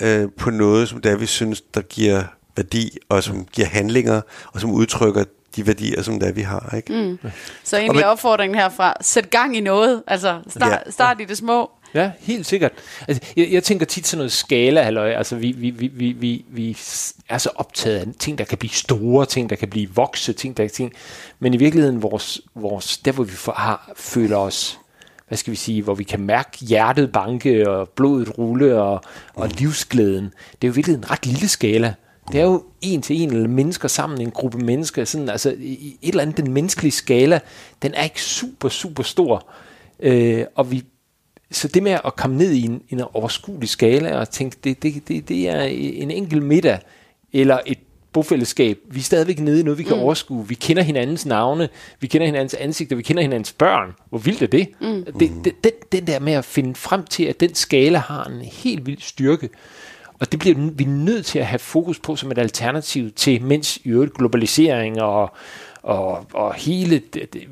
øh, på noget, som der vi synes, der giver værdi, og som giver handlinger, og som udtrykker de værdier, som der vi har. Ikke? Mm. Så egentlig Og er opfordringen herfra, sæt gang i noget. Altså, start, Ja. start i det små. Ja, helt sikkert. Altså, jeg, jeg tænker tit sådan noget skala, halløj. Altså, vi, vi, vi, vi, vi, vi er så optaget af ting, der kan blive store, ting, der kan blive vokse, ting, der kan ting. Men i virkeligheden, vores, vores, der hvor vi for, har, føler os, hvad skal vi sige, hvor vi kan mærke hjertet banke, og blodet rulle, og, og livsglæden, det er jo virkelig en ret lille skala. Det er jo en til en, eller mennesker sammen, en gruppe mennesker, sådan, altså i i et eller andet, den menneskelige skala, den er ikke super, super stor. Øh, og vi så det med at komme ned i en, en overskuelig skala og tænke, det, det, det, det er en enkelt middag eller et bofællesskab. Vi er stadigvæk nede i noget, vi kan mm. overskue. Vi kender hinandens navne, vi kender hinandens ansigter, vi kender hinandens børn. Hvor vildt er det? Mm. det, det den, den der med at finde frem til, at den skala har en helt vild styrke. Og det bliver vi nødt til at have fokus på som et alternativ til, mens i øvrigt globalisering og, og, og hele det, det,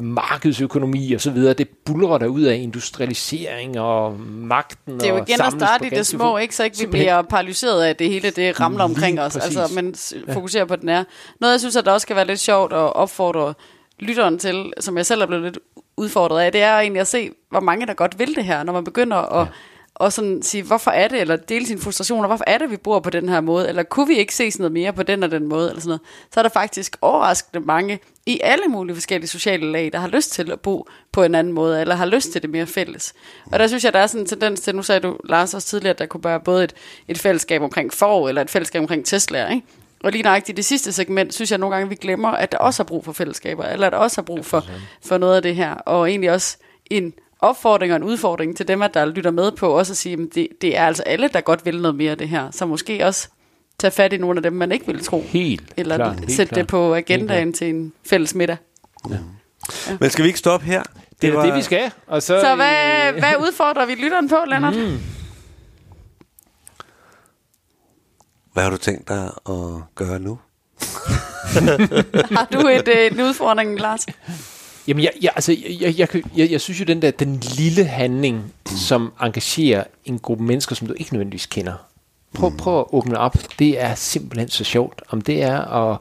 markedsøkonomi og så videre, det bulrer der ud af industrialisering og magten Det er jo og igen at starte i det små, ikke? så ikke vi bliver paralyseret af det hele, det ramler omkring os, præcis. altså, men fokuserer på den er. Noget, jeg synes, at der også skal være lidt sjovt at opfordre lytteren til, som jeg selv er blevet lidt udfordret af, det er egentlig at se, hvor mange der godt vil det her, når man begynder at ja. Og sådan sige, hvorfor er det, eller dele sine frustrationer, hvorfor er det, vi bor på den her måde, eller kunne vi ikke se sådan noget mere på den og den måde, eller sådan noget, så er der faktisk overraskende mange i alle mulige forskellige sociale lag, der har lyst til at bo på en anden måde, eller har lyst til det mere fælles. Og der synes jeg, der er sådan en tendens til, nu sagde du, Lars, også tidligere, at der kunne være både et, et fællesskab omkring for, eller et fællesskab omkring Tesla, ikke? Og lige nøjagtigt i det sidste segment, synes jeg nogle gange, vi glemmer, at der også er brug for fællesskaber, eller at der også er brug for, for noget af det her, og egentlig også en opfordring og en udfordring til dem, at der lytter med på, også at sige, at det, det er altså alle, der godt vil noget mere af det her, så måske også tage fat i nogle af dem, man ikke vil tro, Helt eller klart, helt sætte det klart. på agendaen til en fælles middag. Men skal vi ikke stoppe her? Det er det, vi skal. Og så, Så hvad, hvad udfordrer vi lytteren på, Lennart? Mm. Hvad har du tænkt dig at gøre nu? Har du et, øh, en udfordring, Lars? Jamen, jeg, jeg, altså, jeg, jeg, jeg, jeg, synes jo, den der den lille handling, som engagerer en gruppe mennesker, som du ikke nødvendigvis kender. Prøv, prøv at åbne op. Det er simpelthen så sjovt. Om det er at,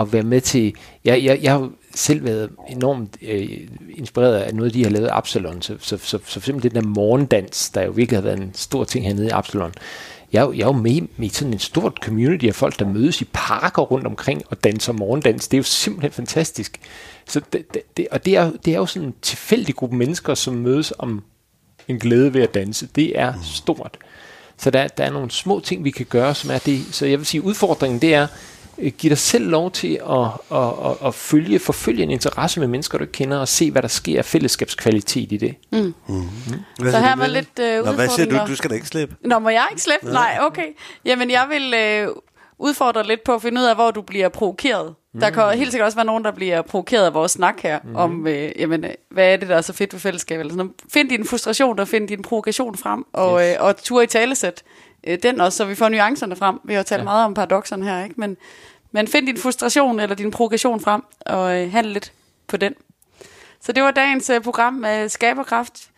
at være med til... Jeg, jeg, jeg har selv været enormt øh, inspireret af noget, de har lavet i Absalon. Så, så, så, så for eksempel den der morgendans, der jo virkelig har været en stor ting hernede i Absalon. Jeg, jeg er jo med i sådan en stort community af folk, der mødes i parker rundt omkring og danser morgendans. Det er jo simpelthen fantastisk. Så det, det, det, og det er, jo- det er jo sådan en tilfældig gruppe mennesker, som mødes om en glæde ved at danse. Det er stort. Så der, der er nogle små ting, vi kan gøre, som er det. Så jeg vil sige, udfordringen det er, øh, giv dig selv lov til at, at, at, at følge, forfølge en interesse med mennesker, du ikke kender, og se, hvad der sker af fællesskabskvalitet i det. Hvad Så siger her du, var lidt øh, Nå, hvad siger du? Du skal da ikke slippe. Nå, må jeg ikke slippe? Nej, okay. Jamen, jeg vil øh, udfordre lidt på at finde ud af, hvor du bliver provokeret. Der kan helt sikkert også være nogen, der bliver provokeret af vores snak her, mm. om, øh, jamen, hvad er det, der er så fedt ved fællesskab? Eller sådan. Find din frustration og find din provokation frem, og, yes. øh, og tur i talesæt øh, den også, så vi får nuancerne frem. Vi har talt ja. meget om paradoxerne her, ikke? Men, men find din frustration eller din provokation frem, og øh, handle lidt på den. Så det var dagens øh, program med Skaberkraft.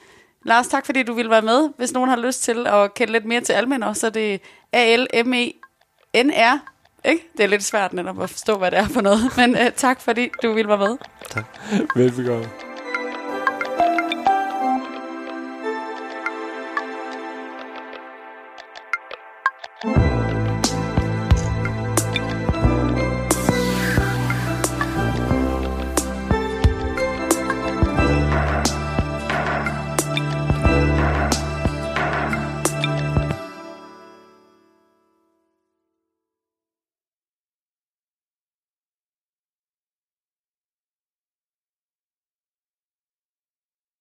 Lars, tak fordi du ville være med. Hvis nogen har lyst til at kende lidt mere til Almener, så er det A-L-M-E-N-R. Ikke? Det er lidt svært netop at forstå, hvad det er for noget. Men uh, tak fordi du ville være med. Tak. Velbekomme.